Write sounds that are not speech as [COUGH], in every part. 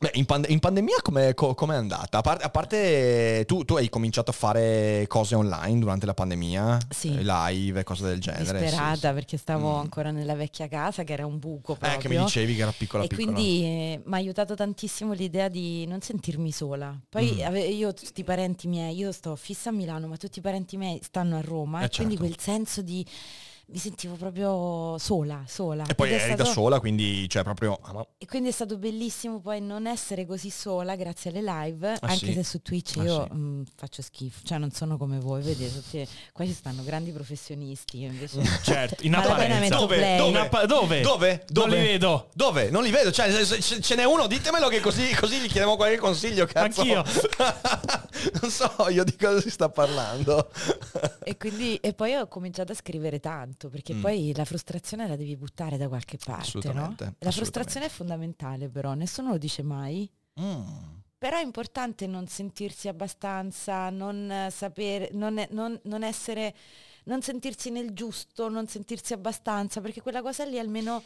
Beh, in, pand- in pandemia come co- è andata? A, par- a parte tu, tu, hai cominciato a fare cose online durante la pandemia, sì. Eh, live, cose del genere. Disperata sì, sì. perché stavo mm. ancora nella vecchia casa che era un buco proprio. Eh, che mi dicevi che era piccola e piccola. quindi eh, mi ha aiutato tantissimo l'idea di non sentirmi sola. Poi mm. ave- io tutti i parenti miei, io sto fissa a Milano, ma tutti i parenti miei stanno a Roma eh, e certo. quindi quel senso di mi sentivo proprio sola, sola. E poi eri stato... da sola, quindi cioè proprio... E quindi è stato bellissimo poi non essere così sola grazie alle live, ah, anche sì? se su Twitch ah, io sì. mh, mm, faccio schifo, cioè non sono come voi, vedete, qua ci stanno grandi professionisti, io invece... certo, in apparenza. Dove? Dove? Appa- dove? Dove? Dove? Non li vedo. Dove? Non li vedo, cioè se ce n'è uno, ditemelo che così, così gli chiediamo qualche consiglio, cazzo. Anch'io. [LAUGHS] non so io di cosa si sta parlando. e quindi, e poi ho cominciato a scrivere tanto, perché mm. poi la frustrazione la devi buttare da qualche parte, no? La frustrazione è fondamentale però, nessuno lo dice mai. Mm. Però è importante non sentirsi abbastanza, non sapere, non, non, non essere, non sentirsi nel giusto, non sentirsi abbastanza, perché quella cosa lì almeno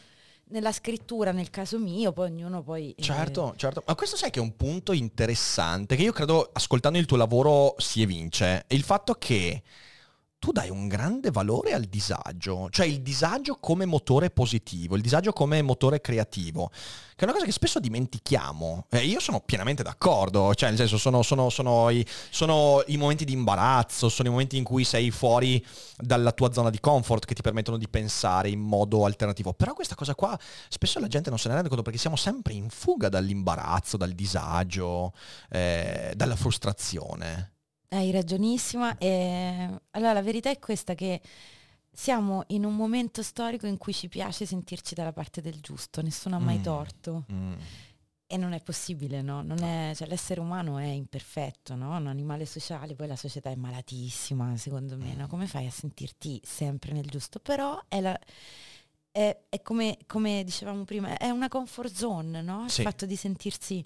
nella scrittura, nel caso mio, poi ognuno poi... Certo, eh... certo. Ma questo sai che è un punto interessante, che io credo, ascoltando il tuo lavoro, si evince. È il fatto che tu dai un grande valore al disagio, cioè il disagio come motore positivo, il disagio come motore creativo, che è una cosa che spesso dimentichiamo. E io sono pienamente d'accordo, cioè nel senso sono, sono, sono, i, sono, i, momenti di imbarazzo, sono i momenti in cui sei fuori dalla tua zona di comfort che ti permettono di pensare in modo alternativo. Però questa cosa qua spesso la gente non se ne rende conto perché siamo sempre in fuga dall'imbarazzo, dal disagio, eh, dalla frustrazione. Hai ragionissima. E... Allora, la verità è questa che siamo in un momento storico in cui ci piace sentirci dalla parte del giusto, nessuno ha mai mm. torto. Mm. E non è possibile, no? Non è, cioè, l'essere umano è imperfetto, no? Un animale sociale, poi la società è malatissima, secondo me, no? Come fai a sentirti sempre nel giusto? Però è la... È, è come, come, dicevamo prima, è una comfort zone, no? Il sì. fatto di sentirsi...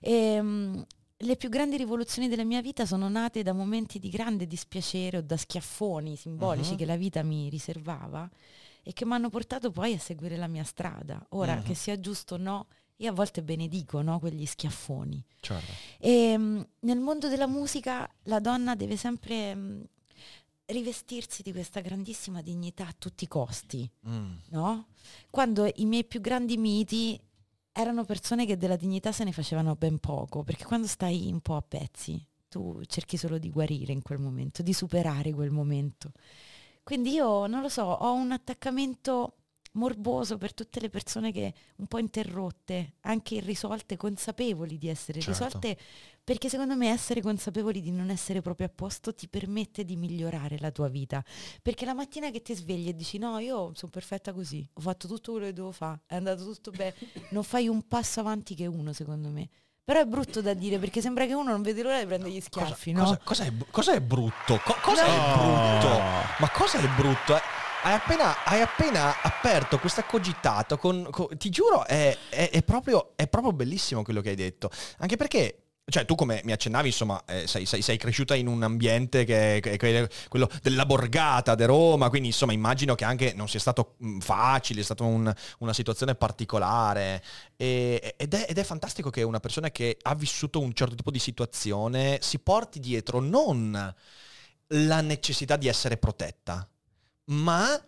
E, ehm, le più grandi rivoluzioni della mia vita sono nate da momenti di grande dispiacere o da schiaffoni simbolici uh-huh. che la vita mi riservava e che mi hanno portato poi a seguire la mia strada. Ora, uh-huh. che sia giusto o no, io a volte benedico no, quegli schiaffoni. Certo. E um, nel mondo della musica la donna deve sempre um, rivestirsi di questa grandissima dignità a tutti i costi, mm. no? Quando i miei più grandi miti erano persone che della dignità se ne facevano ben poco, perché quando stai un po' a pezzi, tu cerchi solo di guarire in quel momento, di superare quel momento. Quindi io, non lo so, ho un attaccamento morboso per tutte le persone che un po' interrotte, anche irrisolte, consapevoli di essere certo. risolte, perché secondo me essere consapevoli di non essere proprio a posto ti permette di migliorare la tua vita. Perché la mattina che ti svegli e dici no, io sono perfetta così, ho fatto tutto quello che devo fare, è andato tutto bene, [LAUGHS] non fai un passo avanti che uno, secondo me. Però è brutto da dire perché sembra che uno non vede l'ora di prendere gli schiaffi, cosa, no? Cosa, cosa, è, cosa è brutto? Co- cosa no. è brutto? Ma cosa è brutto? Eh? Hai appena, hai appena, aperto questo cogitato con, con, ti giuro è, è, è, proprio, è proprio bellissimo quello che hai detto. Anche perché cioè tu come mi accennavi, insomma, eh, sei, sei, sei, cresciuta in un ambiente che è, che quello della borgata di Roma, quindi insomma immagino che anche non sia stato mm, facile, è stata un, una situazione particolare. E, ed, ed, è, fantastico che una persona che ha vissuto un certo tipo di situazione si porti dietro non la necessità di essere protetta, ma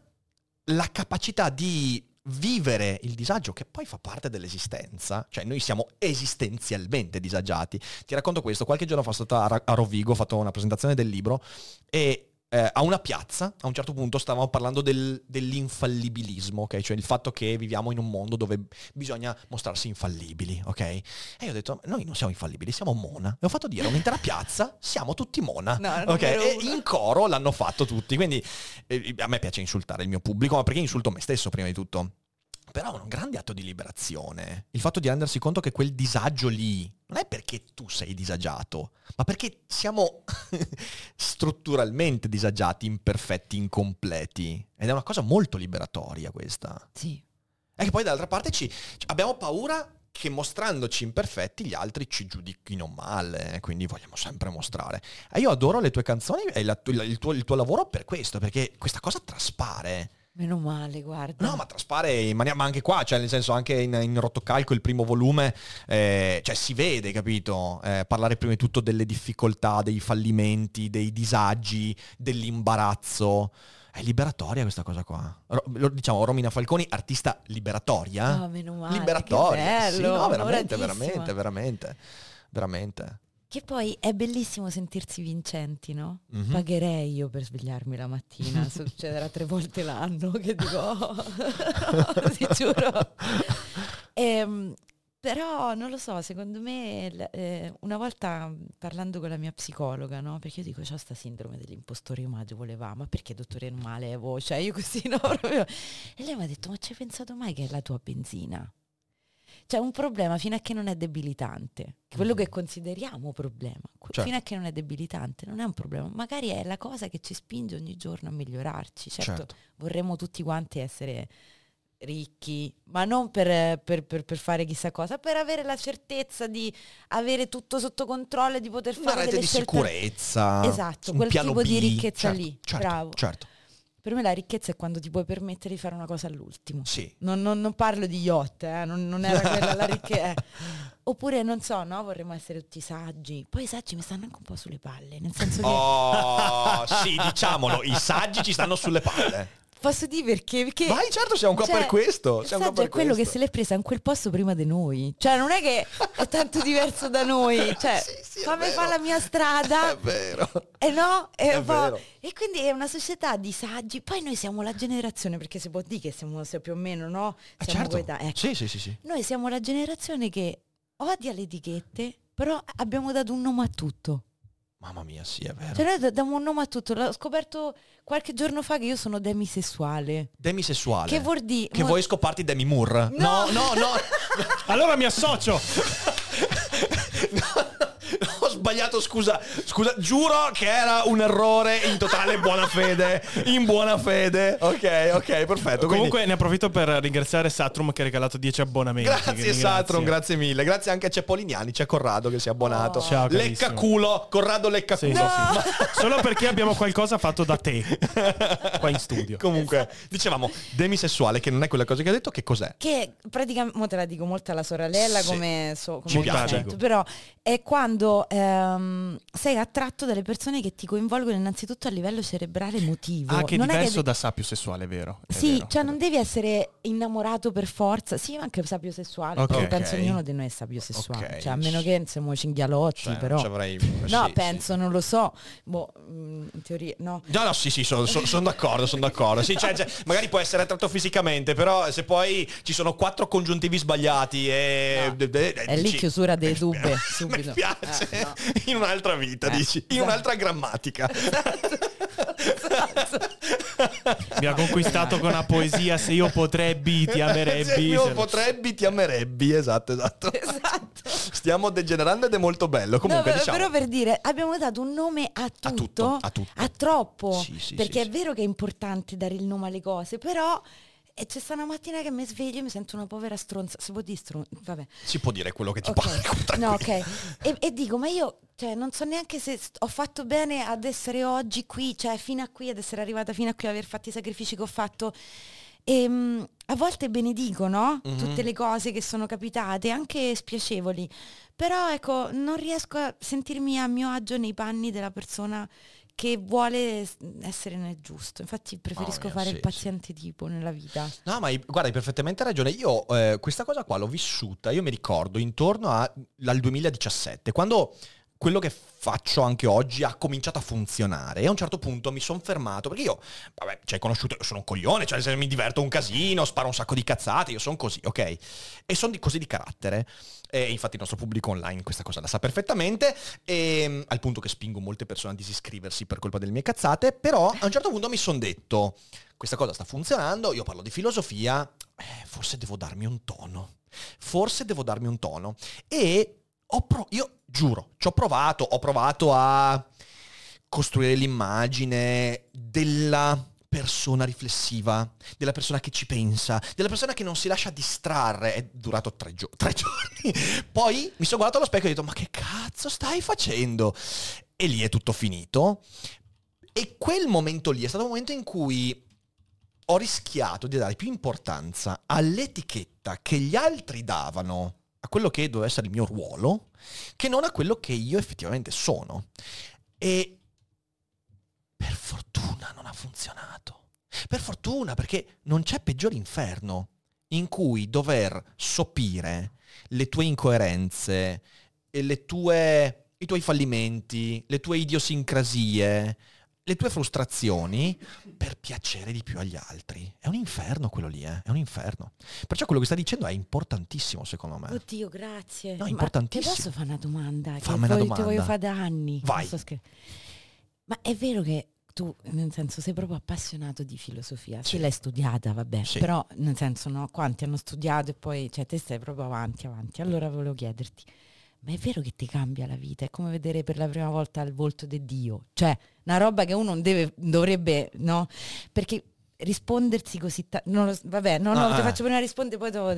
la capacità di vivere il disagio che poi fa parte dell'esistenza, cioè noi siamo esistenzialmente disagiati. Ti racconto questo, qualche giorno fa sono stata a Rovigo, ho fatto una presentazione del libro e eh, a una piazza, a un certo punto stavamo parlando del, dell'infallibilismo, ok? Cioè il fatto che viviamo in un mondo dove bisogna mostrarsi infallibili, ok? E io ho detto, noi non siamo infallibili, siamo Mona. E ho fatto dire a un'intera piazza, siamo tutti Mona. No, ok? E in coro l'hanno fatto tutti. Quindi eh, a me piace insultare il mio pubblico, ma perché insulto me stesso prima di tutto? Però è un grande atto di liberazione. Il fatto di rendersi conto che quel disagio lì non è perché tu sei disagiato, ma perché siamo [LAUGHS] strutturalmente disagiati, imperfetti, incompleti. Ed è una cosa molto liberatoria questa. Sì. E che poi dall'altra parte ci, abbiamo paura che mostrandoci imperfetti gli altri ci giudichino male, quindi vogliamo sempre mostrare. E io adoro le tue canzoni e la, il, tuo, il tuo lavoro per questo, perché questa cosa traspare. Meno male, guarda. No, ma traspare in maniera, ma anche qua, cioè nel senso anche in, in Rottocalco il primo volume, eh, cioè si vede, capito? Eh, parlare prima di tutto delle difficoltà, dei fallimenti, dei disagi, dell'imbarazzo. È liberatoria questa cosa qua. Ro, diciamo Romina Falconi, artista liberatoria. Oh, meno male. Liberatoria. Sì, no, veramente, veramente, veramente, veramente. Che poi è bellissimo sentirsi vincenti, no? Mm-hmm. Pagherei io per svegliarmi la mattina, [LAUGHS] succederà tre volte l'anno che dico, oh, [LAUGHS] ti giuro. E, ehm, però non lo so, secondo me eh, una volta parlando con la mia psicologa, no? Perché io dico, c'ho sta sindrome dell'impostore immagine, voleva, ma perché dottore male, cioè io così no [LAUGHS] proprio. E lei mi ha detto, ma ci hai pensato mai che è la tua benzina? C'è un problema fino a che non è debilitante, quello mm-hmm. che consideriamo problema, certo. fino a che non è debilitante, non è un problema, magari è la cosa che ci spinge ogni giorno a migliorarci. Certo, certo. vorremmo tutti quanti essere ricchi, ma non per, per, per, per, fare chissà cosa, per avere la certezza di avere tutto sotto controllo e di poter fare Una rete delle di scelte... sicurezza. Esatto, quel tipo B. di ricchezza certo, lì. Certo, Bravo. Certo. Per me la ricchezza è quando ti puoi permettere di fare una cosa all'ultimo. Sì. Non, non, non parlo di yacht, eh? non, non, era [LAUGHS] quella la ricchezza. Oppure, non so, no, vorremmo essere tutti saggi. Poi i saggi mi stanno anche un po' sulle palle, nel senso che... Oh, sì, diciamolo, i saggi ci stanno sulle palle. Posso dire perché? perché Vai, certo, siamo qua cioè, per questo. Siamo qua per è quello questo. che se l'è presa in quel posto prima di noi. Cioè, non è che è tanto diverso da noi. [LAUGHS] Cioè, sì, sì, fammi fare la mia strada. È vero. E eh no? È, vero. E quindi è una società di saggi. Poi noi siamo la generazione, perché si può dire che siamo più o meno, no? Eh, siamo certo. ecco. Sì, sì, sì, sì. Noi siamo la generazione che odia le etichette, però abbiamo dato un nome a tutto. Mamma mia, sì, è vero. Cioè noi diamo un nome a tutto. L'ho scoperto qualche giorno fa che io sono demisessuale. Demisessuale? Che vuol dire... Che vuoi scoparti Demi Moore? No, no, no. no. allora mi associo. no [LAUGHS] sbagliato, scusa, scusa, giuro che era un errore in totale buona fede, in buona fede. Ok, ok, perfetto. Comunque quindi... ne approfitto per ringraziare Satrum che ha regalato 10 abbonamenti. Grazie Satrum, grazie mille. Grazie anche a Cepoliniani, c'è Corrado che si è abbonato. Oh. Ciao, lecca culo, Corrado lecca culo. Sì, no. sì, [LAUGHS] sì. Solo perché abbiamo qualcosa fatto da te [LAUGHS] qua in studio. Comunque, dicevamo demisessuale che non è quella cosa che hai detto, che cos'è? Che praticamente te la dico molto alla sorella come so come Ci piace. Sento, però è quando ehm, sei attratto dalle persone che ti coinvolgono innanzitutto a livello cerebrale emotivo. Ah, che è non diverso è che... da sapio sessuale, vero? È sì, vero, cioè non devi essere innamorato per forza, sì, anche sapio sessuale, okay. perché penso che ognuno di noi è sapio sessuale, okay. cioè a meno che siamo cinghialotti, cioè, però... Avrei... No, sì, penso, sì. non lo so, boh, in teoria, no. No, no, sì, sì, sono son, son d'accordo, sono d'accordo. Sì, cioè, cioè, magari può essere attratto fisicamente, però se poi ci sono quattro congiuntivi sbagliati e... No. È lì chiusura dei [LAUGHS] dubbi, subito. [LAUGHS] Mi piace. Eh, no. [LAUGHS] In un'altra vita, Eh, dici. In esatto. un'altra grammatica. Mi ha conquistato con una poesia se io potrebbi ti [LAUGHS] amerebbi. Se io Se- potrebbi, ti amerebbi. Esatto, esatto. Esatto. Stiamo degenerando ed è molto bello. Comunque, No, diciamo... Però per dire, abbiamo dato un nome a tutto, A tutto, a tutto. troppo, Sì, sì, perché sì, è vero che è importante dare il nome alle cose, però E c'è sta una mattina che mi sveglio e mi sento una povera stronza. Si può dire stronza? Vabbè. Si può dire quello che ti Ok. pare. No, ok. E, e dico, ma io cioè, non so neanche se st- ho fatto bene ad essere oggi qui, cioè fino a qui, ad essere arrivata fino a qui, aver fatto i sacrifici che ho fatto. E, mm, a volte benedico, no? Mhm. Tutte le cose che sono capitate, anche spiacevoli. Però ecco, non riesco a sentirmi a mio agio nei panni della persona che vuole essere nel giusto. Infatti preferisco mia, fare sì, il paziente tipo nella vita. No, ma guarda, hai perfettamente ragione. Io eh, questa cosa qua l'ho vissuta, io mi ricordo, intorno a- al 2017, quando quello che faccio anche oggi ha cominciato a funzionare e a un certo punto mi sono fermato perché io, vabbè, cioè conosciuto, io sono un coglione, cioè se mi diverto un casino, sparo un sacco di cazzate, io sono così, ok? E sono di, così di carattere. E infatti il nostro pubblico online questa cosa la sa perfettamente, e, al punto che spingo molte persone a disiscriversi per colpa delle mie cazzate, però a un certo punto mi sono detto, questa cosa sta funzionando, io parlo di filosofia, eh, forse devo darmi un tono, forse devo darmi un tono. E ho pro- io giuro, ci ho provato, ho provato a costruire l'immagine della persona riflessiva, della persona che ci pensa, della persona che non si lascia distrarre. È durato tre, gio- tre [LAUGHS] giorni. Poi mi sono guardato allo specchio e ho detto, ma che cazzo stai facendo? E lì è tutto finito. E quel momento lì è stato un momento in cui ho rischiato di dare più importanza all'etichetta che gli altri davano a quello che doveva essere il mio ruolo, che non a quello che io effettivamente sono. E per fortuna non ha funzionato. Per fortuna, perché non c'è peggior inferno in cui dover sopire le tue incoerenze, le tue, i tuoi fallimenti, le tue idiosincrasie, le tue frustrazioni per piacere di più agli altri. È un inferno quello lì, eh? è un inferno. Perciò quello che stai dicendo è importantissimo secondo me. Oddio, grazie. No, Ma importantissimo. Ti posso fare una domanda? Fammi una domanda. Ti voglio fare da anni. Vai. Ma è vero che tu, nel senso, sei proprio appassionato di filosofia. Sì. Sì, l'hai studiata, vabbè. Sì. Però, nel senso, no, quanti hanno studiato e poi, cioè, te stai proprio avanti, avanti. Allora volevo chiederti, ma è vero che ti cambia la vita? È come vedere per la prima volta il volto di Dio. Cioè, una roba che uno deve, dovrebbe, no? Perché rispondersi così ta- non lo- vabbè no no Ah, ti ah. faccio prima rispondere poi dopo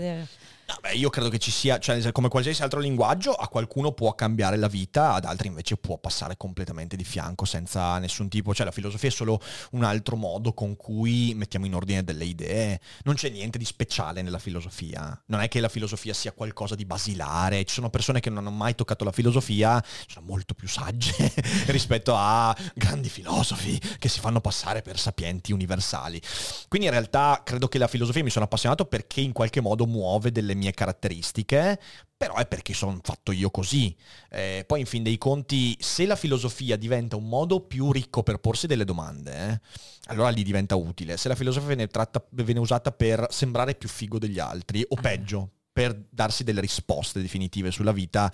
Beh, io credo che ci sia, cioè come qualsiasi altro linguaggio, a qualcuno può cambiare la vita, ad altri invece può passare completamente di fianco senza nessun tipo, cioè la filosofia è solo un altro modo con cui mettiamo in ordine delle idee, non c'è niente di speciale nella filosofia, non è che la filosofia sia qualcosa di basilare, ci sono persone che non hanno mai toccato la filosofia, sono molto più sagge [LAUGHS] rispetto a grandi filosofi che si fanno passare per sapienti universali. Quindi in realtà credo che la filosofia mi sono appassionato perché in qualche modo muove delle mie caratteristiche, però è perché sono fatto io così. Eh, poi in fin dei conti, se la filosofia diventa un modo più ricco per porsi delle domande, eh, allora lì diventa utile. Se la filosofia viene, tratta- viene usata per sembrare più figo degli altri, o peggio, per darsi delle risposte definitive sulla vita,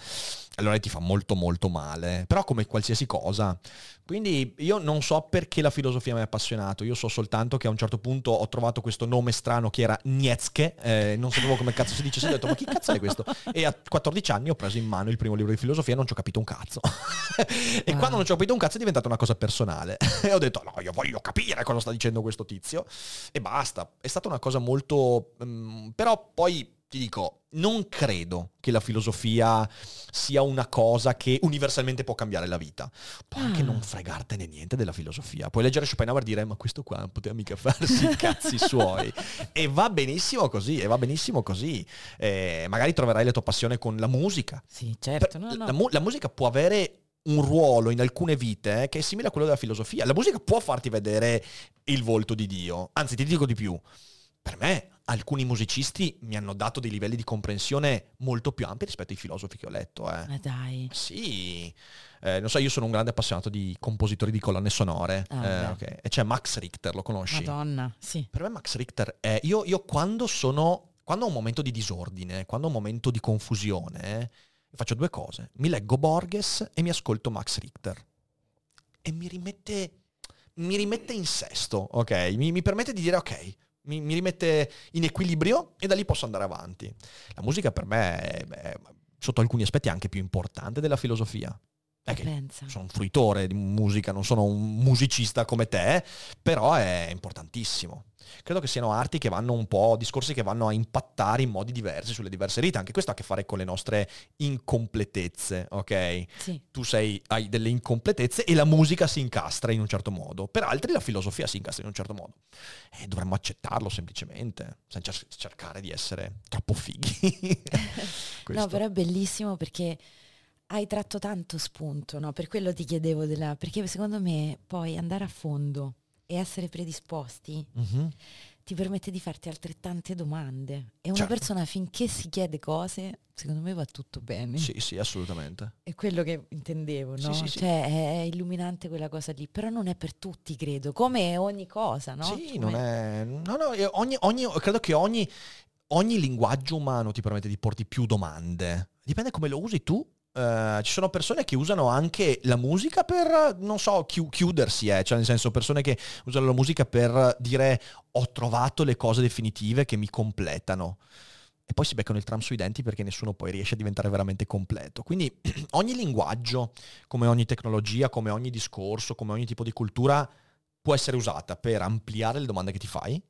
allora ti fa molto molto male. Però come qualsiasi cosa. Quindi io non so perché la filosofia mi ha appassionato, io so soltanto che a un certo punto ho trovato questo nome strano che era Nietzsche, eh, non sapevo come cazzo si dice, ho detto ma chi cazzo è questo? E a 14 anni ho preso in mano il primo libro di filosofia e non ci ho capito un cazzo. [LAUGHS] e Ah. quando non ci ho capito un cazzo è diventata una cosa personale. [LAUGHS] e ho detto no, io voglio capire cosa sta dicendo questo tizio e basta. È stata una cosa molto... mm, però poi ti dico, non credo che la filosofia sia una cosa che universalmente può cambiare la vita. Può anche Ah. non fregartene niente della filosofia. Puoi leggere Schopenhauer e dire, ma questo qua non poteva mica farsi i [LAUGHS] cazzi suoi. E va benissimo così, e va benissimo così. Eh, magari troverai la tua passione con la musica. sì certo no, no. La, mu- la musica può avere un ruolo in alcune vite eh, che è simile a quello della filosofia. La musica può farti vedere il volto di Dio. Anzi, ti dico di più. Per me, alcuni musicisti mi hanno dato dei livelli di comprensione molto più ampi rispetto ai filosofi che ho letto. Eh. ma dai Sì, Eh, non so, io sono un grande appassionato di compositori di colonne sonore. Ah, eh, beh. ok. E c'è Max Richter, lo conosci? madonna sì Per me Max Richter è... Io, io quando sono... Quando ho un momento di disordine, quando ho un momento di confusione, faccio due cose. Mi leggo Borges e mi ascolto Max Richter. E mi rimette... Mi rimette in sesto, ok? Mi, mi permette di dire ok. Mi, mi rimette in equilibrio e da lì posso andare avanti. La musica per me è, è, sotto alcuni aspetti, anche più importante della filosofia. Sono un fruitore di musica, non sono un musicista come te, però è importantissimo. Credo che siano arti che vanno un po', discorsi che vanno a impattare in modi diversi sulle diverse vite. Anche questo ha a che fare con le nostre incompletezze, ok? Sì. Tu sei, hai delle incompletezze e la musica si incastra in un certo modo. Per altri la filosofia si incastra in un certo modo. E dovremmo accettarlo semplicemente, senza cer- cercare di essere troppo fighi. [LAUGHS] No, però è bellissimo perché hai tratto tanto spunto, no? Per quello ti chiedevo della... Perché secondo me poi andare a fondo e essere predisposti Mhm. ti permette di farti altrettante domande. E una Certo. persona finché si chiede cose, secondo me va tutto bene. Sì, sì, assolutamente. È quello che intendevo, no? sì, sì. Cioè è illuminante quella cosa lì, però non è per tutti, credo, come ogni cosa, no? Sì, Come- non è... No, no, ogni, ogni- credo che ogni, ogni linguaggio umano ti permette di porti più domande. Dipende come lo usi tu. Eh, ci sono persone che usano anche la musica per, non so, chi- chiudersi, eh. cioè nel senso persone che usano la musica per dire ho trovato le cose definitive che mi completano. E poi si beccano il tram sui denti perché nessuno poi riesce a diventare veramente completo. Quindi [CLEARS THROAT] ogni linguaggio, come ogni tecnologia, come ogni discorso, come ogni tipo di cultura, può essere usata per ampliare le domande che ti fai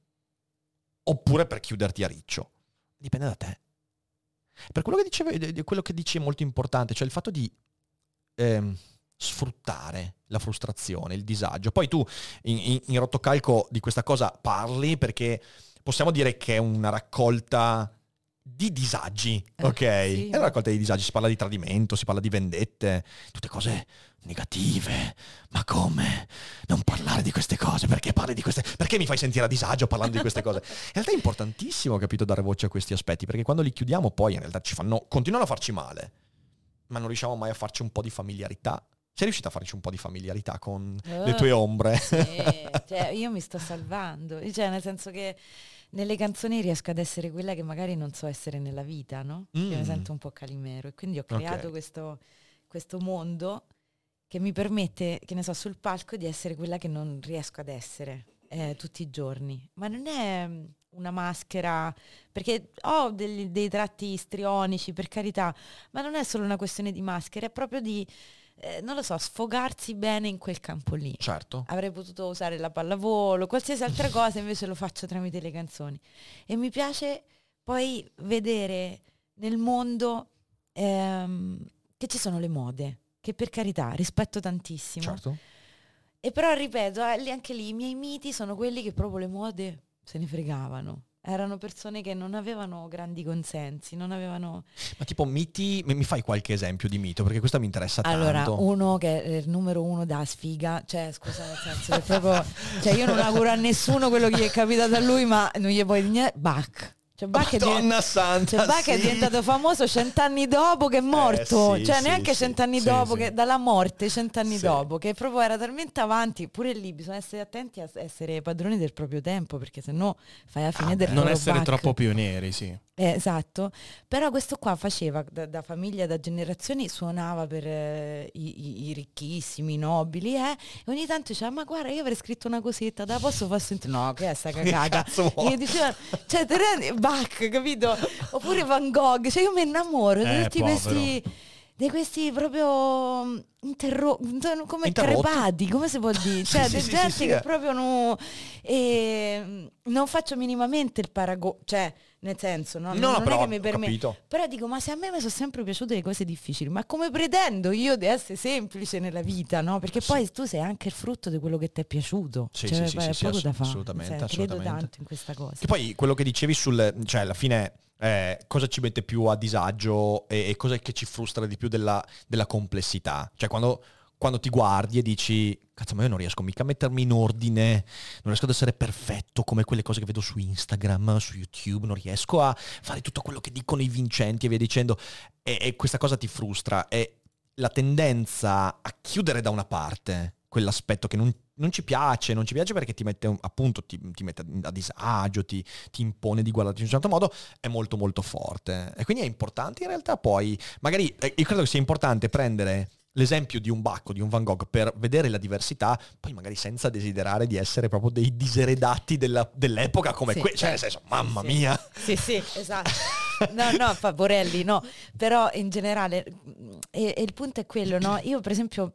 oppure per chiuderti a riccio. Dipende da te. Per quello che dicevi, di- quello che dici è molto importante, cioè il fatto di ehm, sfruttare la frustrazione, il disagio. Poi tu in, in, in rotocalco di questa cosa parli perché possiamo dire che è una raccolta di disagi, Eh, ok? sì. È una raccolta di disagi, si parla di tradimento, si parla di vendette, tutte cose negative. Ma come? Non parlare di queste cose, perché parli di queste... Perché mi fai sentire a disagio parlando di queste cose? [LAUGHS] In realtà è importantissimo, capito, dare voce a questi aspetti, perché quando li chiudiamo poi in realtà ci fanno... continuano a farci male, ma non riusciamo mai a farci un po' di familiarità. Sei riuscita a farci un po' di familiarità con le Eh, tue ombre? Sì, [LAUGHS] cioè, io mi sto salvando, cioè nel senso che nelle canzoni riesco ad essere quella che magari non so essere nella vita, no? Io mi Mm. sento un po' calimero e quindi ho creato Ok. questo, questo mondo che mi permette, che ne so, sul palco di essere quella che non riesco ad essere eh, tutti i giorni. Ma non è mm, una maschera, perché ho degli- dei tratti istrionici, per carità, ma non è solo una questione di maschera, è proprio di, eh, non lo so, sfogarsi bene in quel campo lì. Certo. Avrei potuto usare la pallavolo, qualsiasi altra cosa, invece lo faccio tramite le canzoni. E mi piace poi vedere nel mondo ehm, che ci sono le mode, che per carità rispetto tantissimo. Certo. E però ripeto, eh, anche lì i miei miti sono quelli che proprio le mode se ne fregavano. Erano persone che non avevano grandi consensi, non avevano... Ma tipo miti, mi fai qualche esempio di mito? Perché questo mi interessa Allora, tanto. uno che è il numero uno da sfiga, cioè scusa nel senso che proprio, cioè io non auguro a nessuno quello che gli è capitato a lui, ma non gli puoi dire niente, Bach. Cioè Bach, è, Madonna santa, cioè, Bach è sì. diventato famoso cent'anni dopo che è morto, sì, cioè sì, neanche sì. cent'anni Sì, dopo, sì. che, dalla morte cent'anni Sì. dopo, che proprio era talmente avanti, pure lì bisogna essere attenti a essere padroni del proprio tempo, perché sennò fai la fine Ah, del. Non essere Bach. troppo pionieri, sì. Eh, esatto, però questo qua faceva da, da famiglia, da generazioni, suonava per eh, i, i- ricchissimi, i nobili, eh, e ogni tanto diceva, ma guarda, io avrei scritto una cosetta, da posso far sentire? No, che è sta [LAUGHS] cagata? io dicevo, cioè, te rendi, Bach, capito? Oppure Van Gogh, cioè io mi innamoro di Eh, tutti povero. questi... Di questi proprio mm, interro- come crepati, come si può dire? [LAUGHS] Cioè, Sì, sì, gente sì, che eh. proprio non, e, non faccio minimamente il paragone, cioè nel senso, no, No, no, però che mi capito. Però dico, ma se a me mi sono sempre piaciute le cose difficili, ma come pretendo io di essere semplice nella vita, no? Perché poi tu sei anche il frutto di quello che ti è piaciuto. Sì, cioè, sì, sì, è poco da fare. assolutamente, Cioè, Credo assolutamente. tanto in questa cosa. Che poi quello che dicevi sul... cioè alla fine eh, cosa ci mette più a disagio e, e cosa che ci frustra di più della, della complessità? Cioè quando, quando ti guardi e dici, cazzo ma io non riesco mica a mettermi in ordine, non riesco ad essere perfetto come quelle cose che vedo su Instagram, su YouTube, non riesco a fare tutto quello che dicono i vincenti e via dicendo. E, e questa cosa ti frustra. E la tendenza a chiudere da una parte quell'aspetto che non, non ci piace, non ci piace perché ti mette un- appunto ti, ti mette a disagio, ti, ti impone di guardarti in un certo modo, è molto molto forte. E quindi è importante in realtà poi, magari eh, io credo che sia importante prendere l'esempio di un Bacco, di un Van Gogh, per vedere la diversità, poi magari senza desiderare di essere proprio dei diseredati della- dell'epoca come Sì, que- cioè nel certo. senso, mamma Sì. mia. Sì, sì, esatto. [LAUGHS] No, no, fa Borelli, no. Però in generale, e, e il punto è quello, no? Io per esempio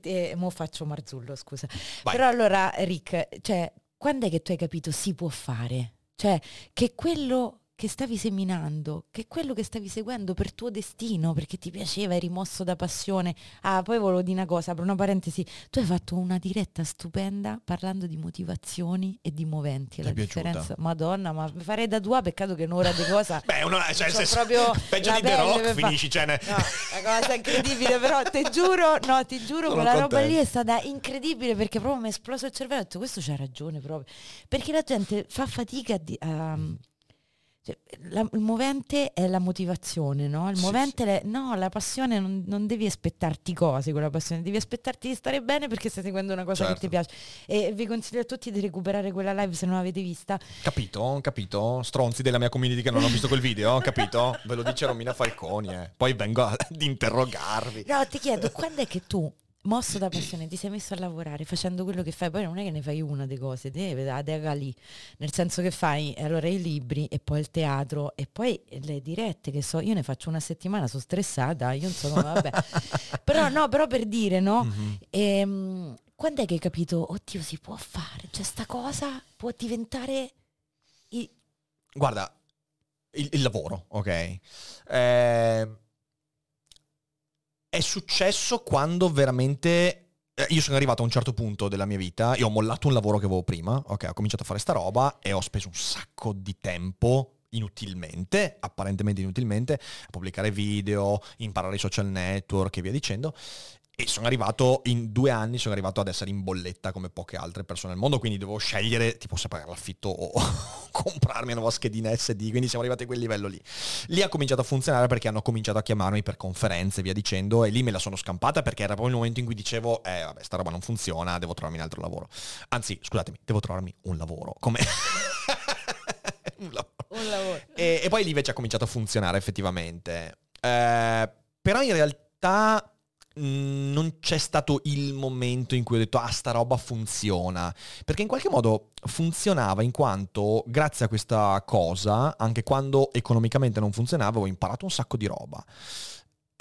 E, mo faccio Marzullo, scusa. Vai. Però allora, Rick, cioè, quando è che tu hai capito si può fare? Cioè, che quello che stavi seminando, che quello che stavi seguendo per tuo destino, perché ti piaceva, eri mosso da passione. Ah, poi volevo dire una cosa, per una parentesi, tu hai fatto una diretta stupenda parlando di motivazioni e di moventi. Ti La differenza, madonna, ma farei da tua, peccato che un'ora di cosa... [LAUGHS] Beh, uno, cioè, senso, proprio [LAUGHS] peggio di The Rock finisci, cioè, ne- No, la cosa incredibile, però ti giuro, no, ti giuro, Sono quella roba lì è stata incredibile perché proprio mi è esploso il cervello. Ho detto, questo c'ha ragione proprio. Perché la gente fa fatica a... di- a- cioè, la- il movente è la motivazione, no? Il Sì, movente, è- no, la passione non, non devi aspettarti cose con la passione, devi aspettarti di stare bene perché stai seguendo una cosa Certo. che ti piace. E vi consiglio a tutti di recuperare quella live se non l'avete vista. Capito? Capito? Stronzi della mia community che non hanno visto quel video, [LAUGHS] capito? Ve lo dice Romina Falconi, eh. Poi vengo ad interrogarvi. No, ti chiedo, quando è che tu, mosso da passione, ti sei messo a lavorare facendo quello che fai? Poi non è che ne fai una di cose, deve la dega lì. Nel senso che fai allora i libri e poi il teatro e poi le dirette che so, io ne faccio una settimana, sono stressata, io non so come, vabbè. [LAUGHS] però no, però per dire, no? Mhm. Ehm, quando è che hai capito, oddio, si può fare? Cioè, sta cosa può diventare... i- Guarda, il, il lavoro, ok? Eh, è successo quando veramente... eh, Io sono arrivato a un certo punto della mia vita, io ho mollato un lavoro che avevo prima, ok, ho cominciato a fare sta roba e ho speso un sacco di tempo inutilmente, apparentemente inutilmente, a pubblicare video, imparare i social network e via dicendo. E sono arrivato, in due anni sono arrivato ad essere in bolletta come poche altre persone al mondo, quindi dovevo scegliere tipo se pagare l'affitto o [LAUGHS] comprarmi una nuova schedina SD, quindi siamo arrivati a quel livello lì. Lì ha cominciato a funzionare perché hanno cominciato a chiamarmi per conferenze e via dicendo e lì me la sono scampata perché era proprio il momento in cui dicevo, eh vabbè, sta roba non funziona, devo trovarmi un altro lavoro. Anzi, scusatemi, devo trovarmi un lavoro. Come... [LAUGHS] un lavoro. Un lavoro. E, e poi lì invece ha cominciato a funzionare effettivamente. Eh, però in realtà non c'è stato il momento in cui ho detto ah sta roba funziona. Perché in qualche modo funzionava in quanto grazie a questa cosa anche quando economicamente non funzionava ho imparato un sacco di roba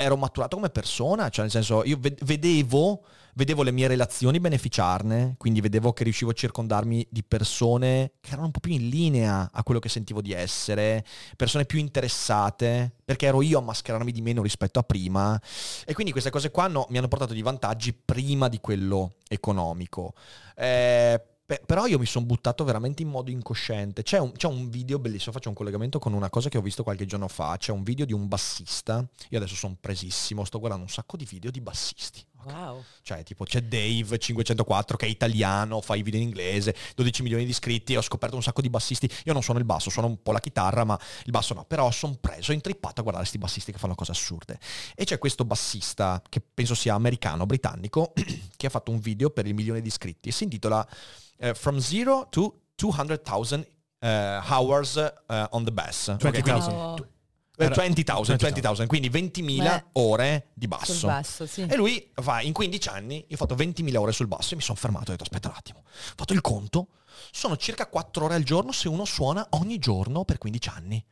ero maturato come persona, cioè nel senso io ved- vedevo, vedevo le mie relazioni beneficiarne, quindi vedevo che riuscivo a circondarmi di persone che erano un po' più in linea a quello che sentivo di essere, persone più interessate, perché ero io a mascherarmi di meno rispetto a prima. E quindi queste cose qua hanno- mi hanno portato di vantaggi prima di quello economico. Eh, però io mi sono buttato veramente in modo incosciente. C'è un, c'è un video bellissimo, faccio un collegamento con una cosa che ho visto qualche giorno fa. C'è un video di un bassista. Io adesso sono presissimo, sto guardando un sacco di video di bassisti. ok? Wow. Cioè, tipo, c'è Dave 504 che è italiano, fa i video in inglese, 12 milioni di iscritti, ho scoperto un sacco di bassisti. Io non suono il basso, suono un po' la chitarra, ma il basso no. Però sono preso, intrippato a guardare questi bassisti che fanno cose assurde. E c'è questo bassista, che penso sia americano, britannico, [CLEARS THROAT] che ha fatto un video per il milione di iscritti. E si intitola eh, From Zero to 200,000 eh, Hours eh, on the Bass. Ok, 20,000. quindi- Wow. eh, Era- 20,000, 20,000, quindi 20.000 Beh, ore di basso. Sul basso, sì. E lui fa, in 15 anni, io ho fatto 20.000 ore sul basso e mi sono fermato e ho detto, aspetta un attimo, ho fatto il conto, sono circa 4 ore al giorno se uno suona ogni giorno per 15 anni.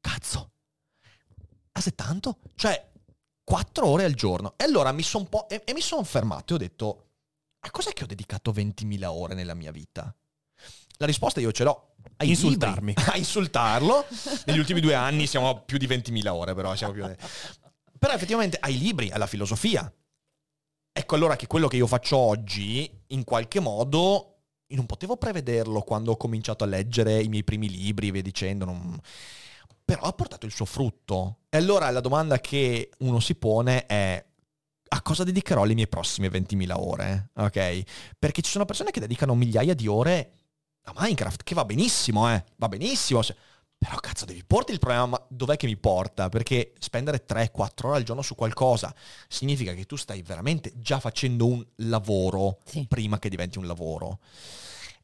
Cazzo. Ah, se tanto? Cioè, 4 ore al giorno. E allora mi sono un po'... E, e mi sono fermato e ho detto, a cos'è che ho dedicato 20.000 ore nella mia vita? La risposta io ce l'ho. Ai Insultarmi. [LAUGHS] A insultarlo. Negli ultimi due anni siamo a più di 20.000 ore, però siamo più... [LAUGHS] Però effettivamente ai libri, alla filosofia. Ecco allora che quello che io faccio oggi, in qualche modo, io non potevo prevederlo quando ho cominciato a leggere i miei primi libri via dicendo. non- Però ha portato il suo frutto. E allora la domanda che uno si pone è a cosa dedicherò le mie prossime 20.000 ore? Ok? Perché ci sono persone che dedicano migliaia di ore a Minecraft, che va benissimo, eh, va benissimo. se- Però cazzo devi porti il problema, ma dov'è che mi porta? Perché spendere 3-4 ore al giorno su qualcosa significa che tu stai veramente già facendo un lavoro Sì. prima che diventi un lavoro.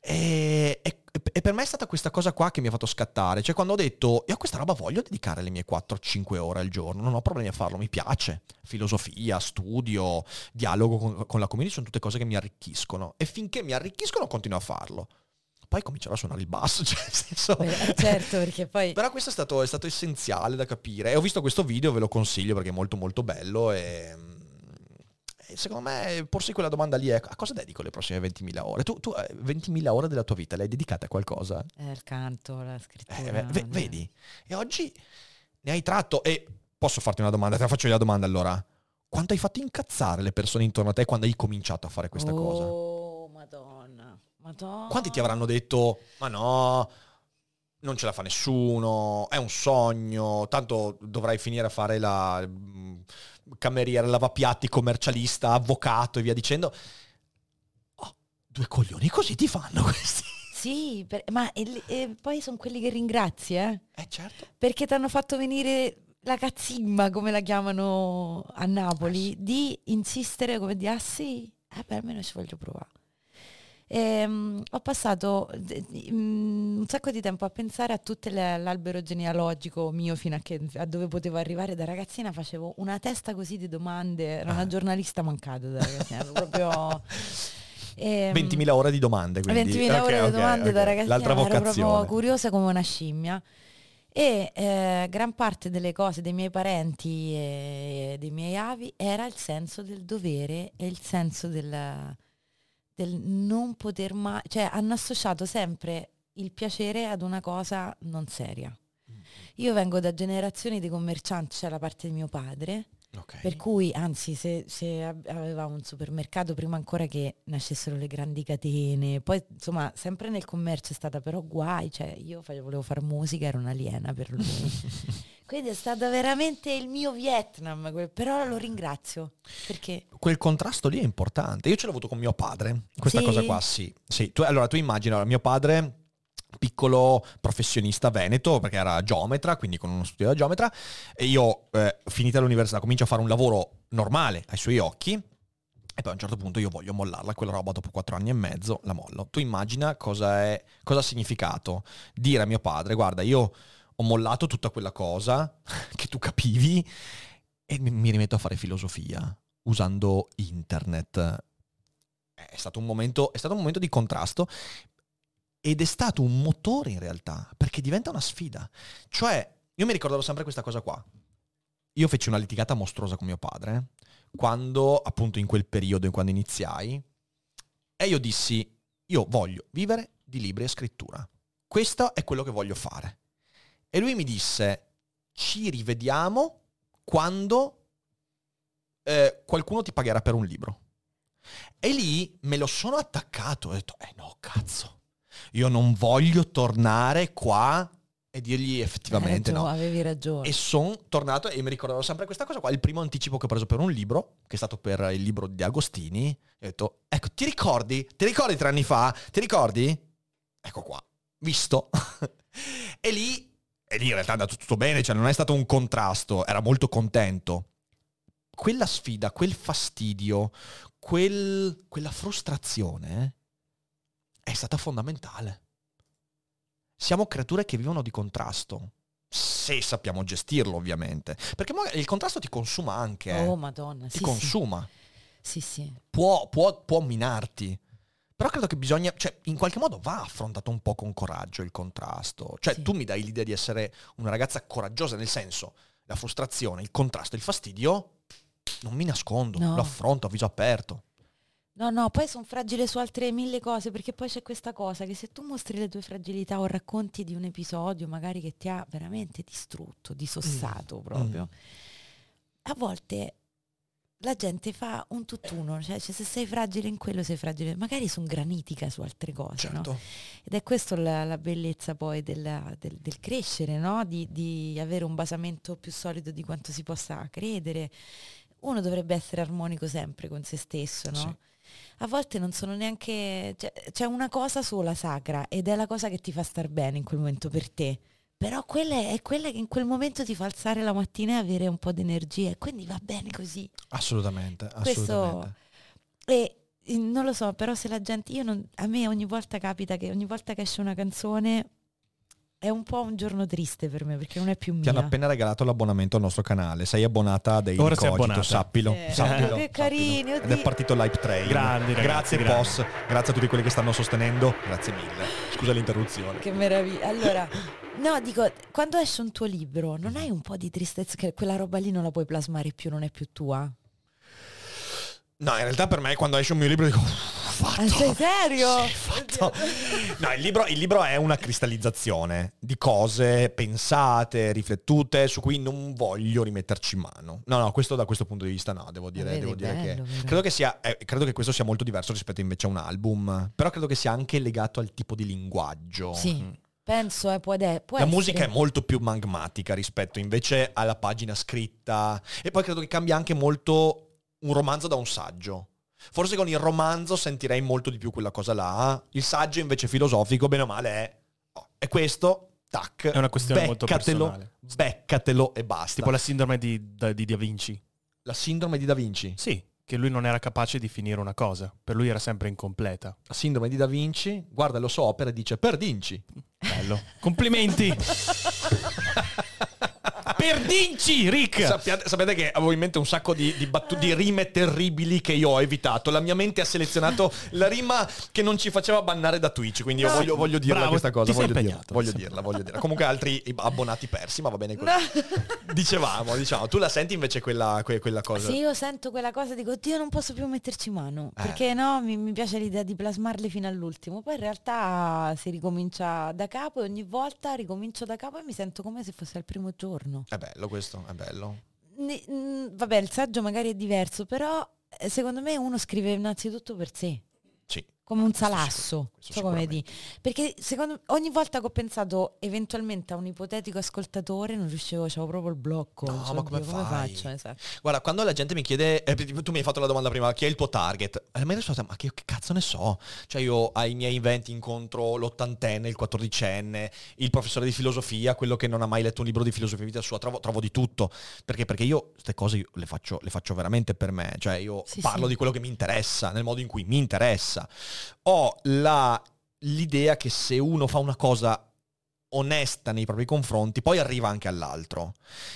E, e- e per me è stata questa cosa qua che mi ha fatto scattare. Cioè quando ho detto, io a questa roba voglio dedicare le mie 4-5 ore al giorno, non ho problemi a farlo, mi piace. Filosofia, studio, dialogo con, con la community sono tutte cose che mi arricchiscono. E finché mi arricchiscono continuo a farlo. Poi comincerò a suonare il basso, [LAUGHS] cioè senso... Beh, certo, perché poi... Però questo è stato, è stato essenziale da capire. E ho visto questo video, ve lo consiglio perché è molto molto bello e... secondo me porsi quella domanda lì è a cosa dedico le prossime 20.000 ore? Tu, tu eh, 20.000 ore della tua vita le hai dedicate a qualcosa? Eh, il canto, la scrittura. Eh, eh. vedi? E oggi ne hai tratto e posso farti una domanda? Te la faccio io la domanda allora. Quanto hai fatto incazzare le persone intorno a te quando hai cominciato a fare questa cosa? Oh, madonna. Madonna. Quanti ti avranno detto, ma no, non ce la fa nessuno, è un sogno, tanto dovrai finire a fare la cameriera, lavapiatti, commercialista, avvocato e via dicendo. Oh, due coglioni così ti fanno questi. Sì, per- ma e, e poi sono quelli che ringrazi, eh? Eh certo. Perché ti hanno fatto venire la cazzimma, come la chiamano a Napoli, di insistere come di, ah sì, eh beh, almeno ci voglio provare. Ehm, ho passato d- mm, un sacco di tempo a pensare a tutto l'albero genealogico mio fino a, che, a dove potevo arrivare da ragazzina, facevo una testa così di domande, ero una Ah. giornalista mancata da ragazzina, proprio... [LAUGHS] ehm, 20.000 ore di domande. Quindi. 20.000 Ok, ore di ok, domande ok. da ragazzina, L'altra ero proprio vocazione. curiosa come una scimmia. E eh, gran parte delle cose dei miei parenti e dei miei avi era il senso del dovere e il senso del, del non poter mai, cioè hanno associato sempre il piacere ad una cosa non seria. Io vengo da generazioni di commercianti, c'è la parte di mio padre, Ok. per cui, anzi, se, se avevamo un supermercato prima ancora che nascessero le grandi catene, poi insomma, sempre nel commercio è stata però guai, cioè io volevo fare musica, ero un'aliena per lui. [LAUGHS] Quindi è stato veramente il mio Vietnam, però lo ringrazio perché Quel contrasto lì è importante. Io ce l'ho avuto con mio padre. Questa Sì? cosa qua, sì. Sì, tu- allora tu immagina, allora, mio padre piccolo professionista veneto perché era geometra quindi con uno studio da geometra e io eh, finita l'università comincio a fare un lavoro normale ai suoi occhi e poi a un certo punto io voglio mollarla quella roba dopo quattro anni e mezzo la mollo. Tu immagina cosa è cosa ha significato dire a mio padre guarda io ho mollato tutta quella cosa [LAUGHS] che tu capivi e mi, rimetto a fare filosofia usando internet. È stato un momento, è stato un momento di contrasto ed è stato un motore in realtà, perché diventa una sfida. Cioè, io mi ricorderò sempre questa cosa qua. Io feci una litigata mostruosa con mio padre, quando, appunto in quel periodo, in quando iniziai, e io dissi, io voglio vivere di libri e scrittura. Questo è quello che voglio fare. E lui mi disse, ci rivediamo quando eh, qualcuno ti pagherà per un libro. E lì me lo sono attaccato, ho detto, eh no, cazzo, io non voglio tornare qua e dirgli effettivamente eh, tu no. avevi ragione. E sono tornato e mi ricorderò sempre questa cosa qua, il primo anticipo che ho preso per un libro, che è stato per il libro di Agostini, e ho detto, ecco, ti ricordi? Ti ricordi tre anni fa? Ti ricordi? Ecco qua, visto. [LAUGHS] e lì, e lì in realtà è andato tutto bene, cioè non è stato un contrasto, era molto contento. Quella sfida, quel fastidio, quel- quella frustrazione eh, è stata fondamentale. Siamo creature che vivono di contrasto. Se sappiamo gestirlo, ovviamente. Perché il contrasto ti consuma anche. eh. Oh madonna, ti sì, consuma. sì, sì, sì. Può, può- può minarti. Però credo che bisogna, cioè, in qualche modo va affrontato un po' con coraggio il contrasto. Cioè, Sì. tu mi dai l'idea di essere una ragazza coraggiosa, nel senso, la frustrazione, il contrasto, il fastidio, non mi nascondo, No. lo affronto a viso aperto. No, no, poi sono fragile su altre mille cose, perché poi c'è questa cosa che se tu mostri le tue fragilità o racconti di un episodio magari che ti ha veramente distrutto, disossato proprio, a volte la gente fa un tutt'uno, cioè, cioè, se sei fragile in quello sei fragile, magari sono granitica su altre cose, no? Certo. Ed è questa la, la bellezza poi della- del, del crescere, no? di, di avere un basamento più solido di quanto si possa credere. Uno dovrebbe essere armonico sempre con se stesso, no? Sì. A volte non sono neanche... cioè, c'è una cosa sola sacra ed è la cosa che ti fa star bene in quel momento per te. Però quella è, quella che in quel momento ti fa alzare la mattina e avere un po' di energia. E quindi va bene così. Assolutamente, Questo- assolutamente. E eh, non lo so, però se la gente, io non, a me ogni volta capita che ogni volta che esce una canzone è un po' un giorno triste per me perché non è più mia. Ti hanno appena regalato l'abbonamento al nostro canale. Sei abbonata a dei Ora sei Cogito, abbonata. sappilo. Eh, sappilo, che carini. Ed è partito l'hype train. Grandi, ragazzi, Grazie grandi. POS, grazie a tutti quelli che stanno sostenendo. Grazie mille. Scusa l'interruzione. Che meraviglia. Allora, no, dico, quando esce un tuo libro, non hai un po' di tristezza che quella roba lì non la puoi plasmare più, non è più tua? No, in realtà per me quando esce un mio libro dico "Uff, fatto. Ah, sei serio? Fatto. No, il libro, il libro è una cristallizzazione di cose pensate, riflettute, su cui non voglio rimetterci mano. No, no, questo da questo punto di vista no, devo dire, Vedi, devo dire bello, che vero. credo che sia eh, credo che questo sia molto diverso rispetto invece a un album, però credo che sia anche legato al tipo di linguaggio. Sì, Mm. penso, eh, può, de- può La essere. musica è molto più magmatica rispetto invece alla pagina scritta e poi credo che cambia anche molto un romanzo da un saggio. Forse con il romanzo sentirei molto di più quella cosa là. Il saggio invece filosofico, bene o male, è, oh, è questo, tac. È una questione molto personale. Beccatelo e basta. Tipo la sindrome di, da, di Da Vinci. la sindrome di Da Vinci. Sì, che lui non era capace di finire una cosa. Per lui era sempre incompleta. La sindrome di Da Vinci, guarda le sue opere e dice per Vinci. Bello. Complimenti! [LAUGHS] per Dinci, Rick! Sappiate, sapete che avevo in mente un sacco di, di, battu- di rime terribili che io ho evitato. La mia mente ha selezionato la rima che non ci faceva bannare da Twitch. Quindi io No, voglio, voglio dirla bravo, questa cosa. ti sei Voglio, dirla, impegnato, voglio dirla, voglio dirla. Comunque altri abbonati persi, ma va bene così. [LAUGHS] Dicevamo, diciamo. Tu la senti invece quella, que- quella cosa? Se io sento quella cosa dico, Dio non posso più metterci mano, Eh. perché no, mi, mi piace l'idea di plasmarle fino all'ultimo, poi in realtà si ricomincia da capo e ogni volta ricomincio da capo e mi sento come se fosse il primo giorno. È bello questo, è bello. Ne- mm, vabbè, il saggio magari è diverso, però eh, secondo me uno scrive innanzitutto per sé. Come un Questo salasso, so come di. Perché secondo ogni volta che ho pensato eventualmente a un ipotetico ascoltatore non riuscivo, avevo proprio il blocco. No, cioè, ma come oddio, fai? faccio? Esatto. Guarda, quando la gente mi chiede, eh, tu mi hai fatto la domanda prima, chi è il tuo target? E mi hai risposto, ma che, che cazzo ne so? Cioè io ai miei eventi incontro l'ottantenne, il quattordicenne, il professore di filosofia, quello che non ha mai letto un libro di filosofia in vita sua, trovo, trovo di tutto. Perché? Perché io queste cose io le faccio, le faccio veramente per me, cioè io Sì, parlo sì. di quello che mi interessa, nel modo in cui mi interessa. Ho la- l'idea che se uno fa una cosa onesta nei propri confronti, poi arriva anche all'altro.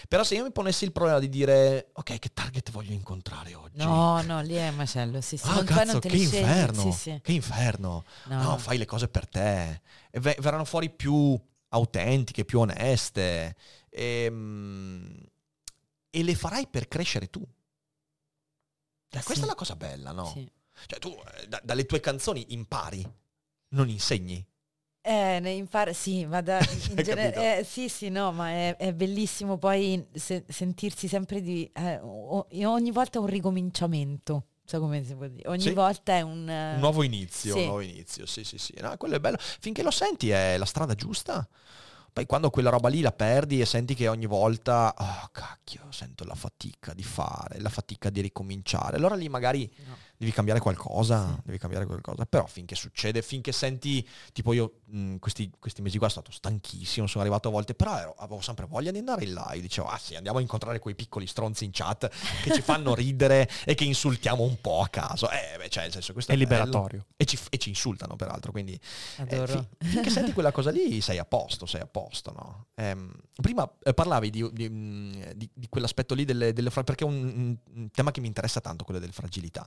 Però se io mi ponessi il problema di dire, ok, che target voglio incontrare oggi? No, no, lì è macello, sì, sì. Ah, cazzo, che inferno, Sì, sì. che inferno. No, No, fai le cose per te. E ve- verranno fuori più autentiche, più oneste. Ehm, E, le farai per crescere tu. Cioè, questa Sì. è la cosa bella, no? Sì. Cioè, tu eh, da- dalle tue canzoni impari, non insegni. Eh, ne impara, sì, ma da, [LAUGHS] in Hai gene- capito? eh, sì, sì, no, ma è, è bellissimo poi se- sentirsi sempre di, eh, ogni volta è un ricominciamento, so come si può dire, ogni Sì. volta è un... eh, Un nuovo inizio, sì. un nuovo inizio, sì, sì, sì. No, quello è bello. Finché lo senti è la strada giusta. Poi quando quella roba lì la perdi e senti che ogni volta, oh cacchio, sento la fatica di fare, la fatica di ricominciare. Allora lì magari no. Devi cambiare qualcosa, devi cambiare qualcosa. Però finché succede, finché senti, tipo io mh, questi, questi mesi qua sono stato stanchissimo, sono arrivato a volte, però ero- avevo sempre voglia di andare in live. Dicevo, ah sì, andiamo a incontrare quei piccoli stronzi in chat che ci fanno [LAUGHS] ridere e che insultiamo un po' a caso. Eh, beh, cioè, nel senso, questo È è, liberatorio. E ci, e ci insultano peraltro, quindi eh, Adoro. fi- finché senti quella cosa lì sei a posto, sei a posto, no? Ehm, prima eh, parlavi di, di, di- di quell'aspetto lì delle, delle fra- perché è un, un- un tema che mi interessa tanto, quello delle fragilità.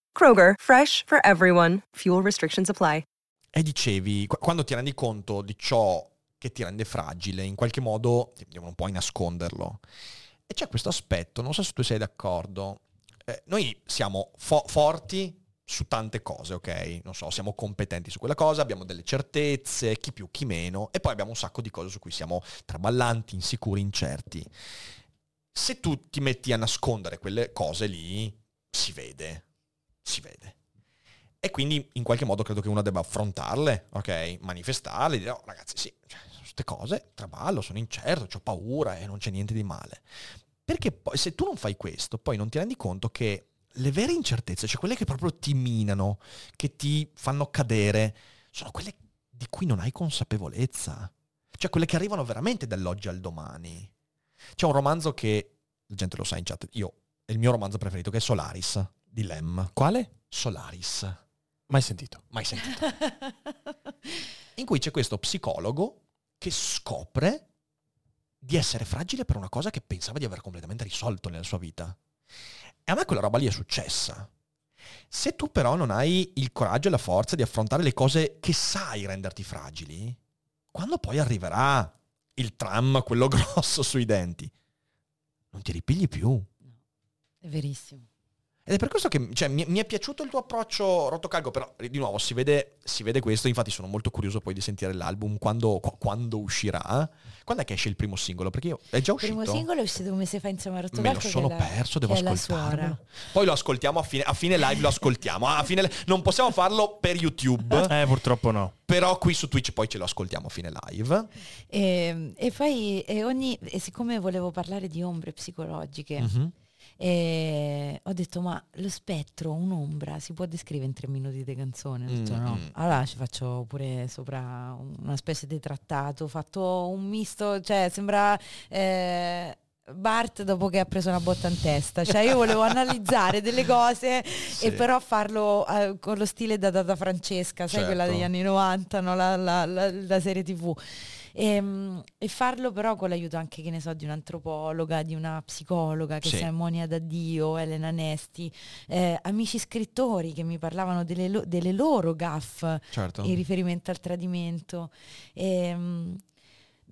Kroger, fresh for everyone. Fuel restrictions apply. e dicevi, qu- quando ti rendi conto di ciò che ti rende fragile, in qualche modo non puoi nasconderlo. E c'è questo aspetto, non so se tu sei d'accordo. Eh, noi siamo fo- forti su tante cose, ok? Non so, siamo competenti su quella cosa, abbiamo delle certezze, chi più, chi meno, e poi abbiamo un sacco di cose su cui siamo traballanti, insicuri, incerti. Se tu ti metti a nascondere quelle cose lì, si vede, si vede. E quindi in qualche modo credo che uno debba affrontarle, ok? Manifestarle, dire, oh ragazzi, sì, cioè, queste cose, traballo, sono incerto, ho paura e non c'è niente di male. Perché poi se tu non fai questo, poi non ti rendi conto che le vere incertezze, cioè quelle che proprio ti minano, che ti fanno cadere, sono quelle di cui non hai consapevolezza. Cioè quelle che arrivano veramente dall'oggi al domani. C'è un romanzo che, la gente lo sa in chat, io, è il mio romanzo preferito, che è Solaris, di Lem. Quale? Solaris. Mai sentito. Mai sentito. [LAUGHS] in cui c'è questo psicologo che scopre di essere fragile per una cosa che pensava di aver completamente risolto nella sua vita. E a me quella roba lì è successa. Se tu però non hai il coraggio e la forza di affrontare le cose che sai renderti fragili, quando poi arriverà il tram, quello [LAUGHS] grosso sui denti, non ti ripigli più. È verissimo. Ed è per questo che cioè, mi, mi, è piaciuto il tuo approccio rotocalco, però di nuovo si vede, si vede, questo, infatti sono molto curioso poi di sentire l'album quando, quando uscirà. Quando è che esce il primo singolo? Perché io, è già uscito. Il primo singolo è uscito un mese fa insieme a Rotocalco. Me lo sono la, perso, devo ascoltarlo. Poi lo ascoltiamo a fine, a fine live, lo ascoltiamo. A fine, non possiamo farlo per YouTube. Eh, purtroppo no. Però qui su Twitch poi ce lo ascoltiamo a fine live. E, ehm, e poi, e ogni, e siccome volevo parlare di ombre psicologiche, mm-hmm e ho detto, ma lo spettro, un'ombra, si può descrivere in tre minuti di canzone? Ho detto, mm, no. Mm. Allora ci faccio pure sopra una specie di trattato, fatto un misto, cioè sembra... Eh, Bart dopo che ha preso una botta in testa, cioè io volevo analizzare delle cose sì. e però farlo eh, con lo stile da Data Francesca, sai certo. quella degli anni 90, no? la, la, la, la serie tv. E, ehm, e, farlo però con l'aiuto anche, che ne so, di un'antropologa, di una psicologa, che sì. sia Monia Daddio, Elena Nesti, eh, amici scrittori che mi parlavano delle, lo- delle loro gaff certo. in riferimento al tradimento. E,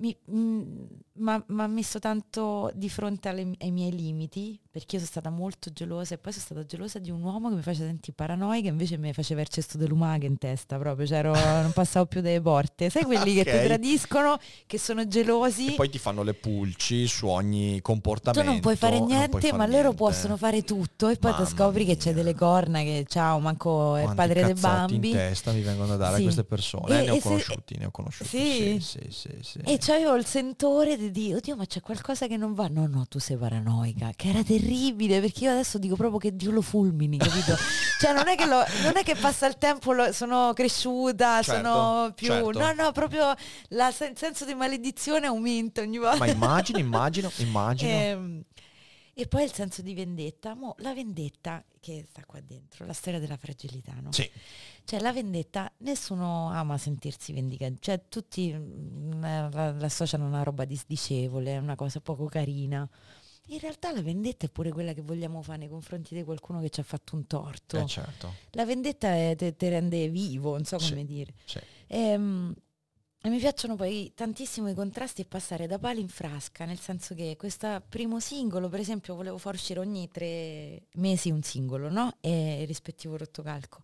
ehm, mi ha messo tanto di fronte alle, ai miei limiti, perché io sono stata molto gelosa e poi sono stata gelosa di un uomo che mi faceva sentire paranoica, invece mi faceva il cesto dell'umaga in testa proprio, cioè ero, [LAUGHS] non passavo più delle porte. Sai quelli okay. che ti tradiscono, che sono gelosi? E poi ti fanno le pulci su ogni comportamento. Tu non puoi fare niente, puoi fare ma niente. loro possono fare tutto e poi ti scopri mia. che c'è delle corna, che ciao, manco è il padre dei bambi. in testa mi vengono a dare sì. a queste persone, e, ne ho conosciuti, se... ne ho conosciuti. Sì, sì, sì, sì, sì. C'avevo il sentore di dire, oddio ma c'è qualcosa che non va. No, no, tu sei paranoica, che era terribile, perché io adesso dico proprio che Dio lo fulmini, capito? [LAUGHS] cioè non è che, lo, non è che passa il tempo, lo, sono cresciuta, certo, sono più... Certo. No, no, proprio la, il senso di maledizione aumenta ogni volta. Ma immagino, immagino, immagino. E, ehm, e poi il senso di vendetta. Mo, la vendetta che sta qua dentro, la storia della fragilità, no? Sì. Cioè la vendetta, nessuno ama sentirsi vendicato, cioè tutti mm, la, associano a una roba disdicevole, una cosa poco carina. In realtà la vendetta è pure quella che vogliamo fare nei confronti di qualcuno che ci ha fatto un torto. Eh certo. La vendetta ti rende vivo, non so come sì, dire. Sì. E, um, e mi piacciono poi tantissimo i contrasti e passare da palo in frasca, nel senso che questo primo singolo, per esempio, volevo far uscire ogni tre mesi un singolo, no? E il rispettivo rottocalco.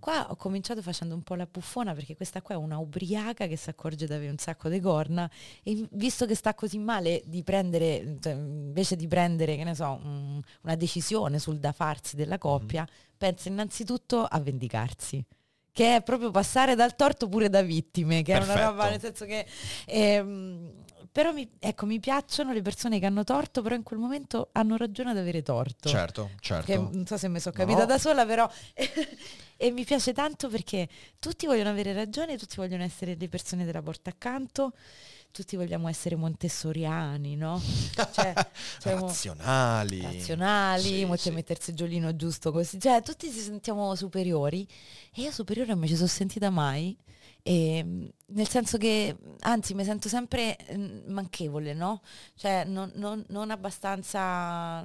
Qua ho cominciato facendo un po' la buffona perché questa qua è una ubriaca che si accorge di avere un sacco di corna e visto che sta così male di prendere, cioè, invece di prendere, che ne so, un, una decisione sul da farsi della coppia, mm-hmm. pensa innanzitutto a vendicarsi che è proprio passare dal torto pure da vittime, che Perfetto. è una roba nel senso che... Ehm, però mi, ecco, mi piacciono le persone che hanno torto, però in quel momento hanno ragione ad avere torto. Certo, certo. Che, non so se mi sono capita no. da sola, però... [LAUGHS] e mi piace tanto perché tutti vogliono avere ragione, tutti vogliono essere le persone della porta accanto tutti vogliamo essere montessoriani, no? Cioè, [LAUGHS] cioè razionali. Razionali, sì, sì. mettersi il giolino giusto così. Cioè, tutti ci sentiamo superiori e io superiore non mi ci sono sentita mai. E, nel senso che, anzi, mi sento sempre mm, manchevole, no? Cioè, non, non, non abbastanza...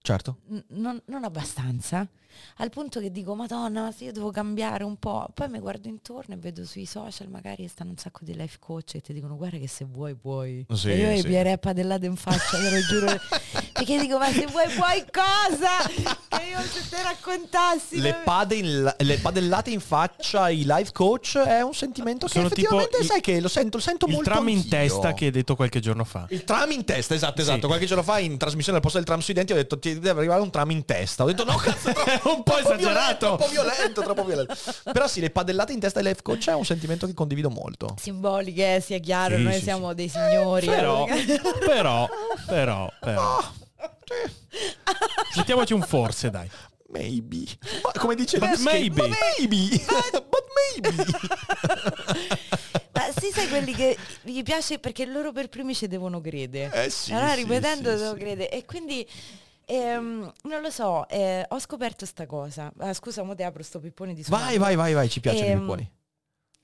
Certo. N- non, non abbastanza. Al punto che dico, madonna, ma se io devo cambiare un po'. Poi mi guardo intorno e vedo sui social magari stanno un sacco di life coach che ti dicono guarda che se vuoi puoi. Sì, e io sì. mi pierei padellate in faccia, te lo giuro. [LAUGHS] Perché dico, ma se vuoi puoi cosa? Che io se te raccontassi. Le, pade in- le padellate in faccia ai life coach è un sentimento che Sono tipo effettivamente il- sai che lo sento, lo sento Il molto tram in anch'io. testa che hai detto qualche giorno fa. Il tram in testa, esatto, esatto. Sì. Qualche giorno fa in trasmissione al posto del tram sui denti ho detto ti deve arrivare un tram in testa. Ho detto no, cazzo, [LAUGHS] [LAUGHS] un po' esagerato. violento, troppo violento, troppo violento. Però sì, le padellate in testa life coach è un sentimento che condivido molto. Simboliche, eh, sia chiaro, Sì, noi sì, siamo sì. dei signori. Però, eh. [LAUGHS] però, però, però. Ah, Mettiamoci un forse, dai. Maybe. Ma come dice But maybe. But maybe. But maybe. [LAUGHS] Ma sì, sai quelli che gli piace perché loro per primi ci devono credere. Eh sì, allora ripetendo sì, devo sì. credere. E quindi ehm, non lo so, eh, ho scoperto sta cosa. Ah, scusa, mo te apro sto pippone di suono. Vai, vai, vai, vai, ci piacciono i Ehm, pipponi.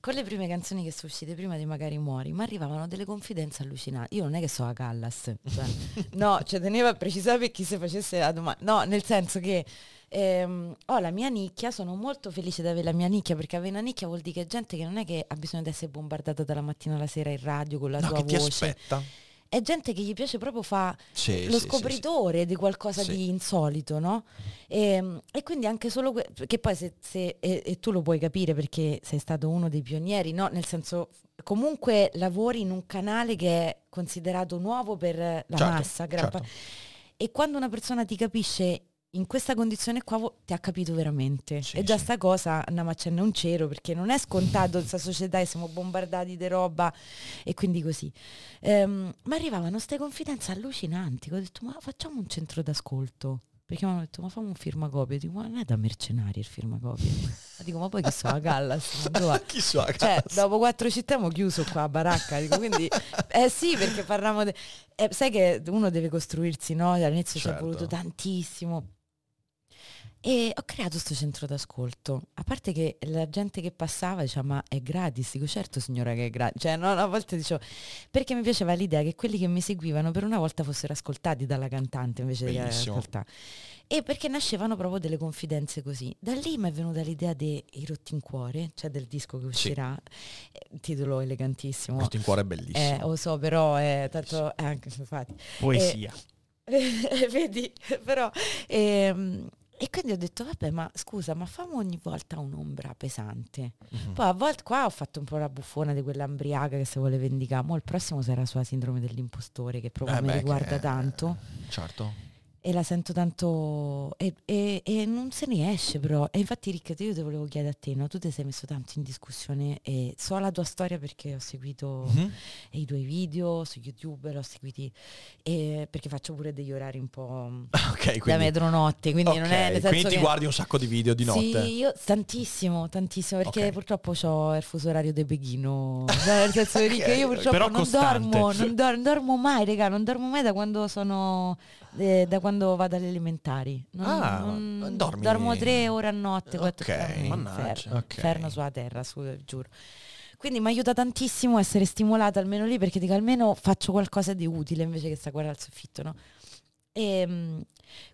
Con le prime canzoni che sono uscite prima di Magari Muori, mi arrivavano delle confidenze allucinanti. Io non è che so a Callas, cioè, [LAUGHS] no, cioè tenevo a precisare per chi si facesse la domanda. No, nel senso che ehm, ho la mia nicchia, sono molto felice di avere la mia nicchia, perché avere una nicchia vuol dire che è gente che non è che ha bisogno di essere bombardata dalla mattina alla sera in radio con la No, sua che ti voce. aspetta. È gente che gli piace proprio fare Sì, lo sì, sì, scopritore di qualcosa Sì. di insolito, no? E, e quindi anche solo que- che poi se, se- e, e tu lo puoi capire perché sei stato uno dei pionieri, no? Nel senso comunque lavori in un canale che è considerato nuovo per la Certo, massa, certo. e quando una persona ti capisce in questa condizione qua ti ha capito veramente. Sì, e già sì. sta cosa andiamo a accendere un cero perché non è scontato questa società e siamo bombardati di roba e quindi così. Ehm, ma arrivavano queste confidenze allucinanti. Ho detto, ma facciamo un centro d'ascolto. Perché mi hanno detto, ma fammi un firmacopie. Dico, ma non è da mercenari il firmacopie. ma dico, ma poi che so, a Gallas? [LAUGHS] Chi so, Cioè, cazzo. dopo quattro città abbiamo chiuso qua a baracca. Dico, quindi, [LAUGHS] eh sì, perché parliamo... de- eh, sai che uno deve costruirsi, no? All'inizio ci Certo. è voluto tantissimo. E ho creato questo centro d'ascolto. A parte che la gente che passava diceva, ma è gratis? Dico, certo signora che è gratis. Cioè, no, a volte dicevo, perché mi piaceva l'idea che quelli che mi seguivano per una volta fossero ascoltati dalla cantante invece di ascoltare. E perché nascevano proprio delle confidenze così. Da lì mi è venuta l'idea dei rotti in cuore, cioè del disco che uscirà, Eh, titolo elegantissimo. Porto in cuore è Eh, bellissimo. lo so, però è tanto... eh, anche infatti. Poesia. [LAUGHS] Vedi, però... ehm, e quindi ho detto, vabbè, ma scusa, ma famo ogni volta un'ombra pesante. Mhm. Poi a volte qua ho fatto un po' la buffona di quella ambriaca che si vuole vendicare. Mo il prossimo sarà sulla sindrome dell'impostore, che proprio Eh mi beh, riguarda tanto. Certo. E la sento tanto... E, e- e non se ne esce però. E infatti Ricca, io ti volevo chiedere a te, no? Tu ti sei messo tanto in discussione e so la tua storia perché ho seguito Mhm. i tuoi video su YouTube, l'ho seguiti e perché faccio pure degli orari un po' [LAUGHS] Ok, da quindi, metronotte, quindi non è nel senso quindi ti che- guardi un sacco di video di notte. Sì, io tantissimo, tantissimo, perché Ok. purtroppo ho il fuso orario di Pechino. Cioè, nel [LAUGHS] senso che io purtroppo non dormo, non, dor- non dormo mai, raga, non dormo mai da quando sono eh, da quando vado alle elementari. Non, Ah, non- dormi? Dormo tre ore a notte, quattro Ok, ore. mannaggia. Inferno, Ok. inferno sulla terra, su, giuro. Quindi mi aiuta tantissimo essere stimolata almeno lì perché dico almeno faccio qualcosa di utile invece che sta guardare al soffitto, no? E mm,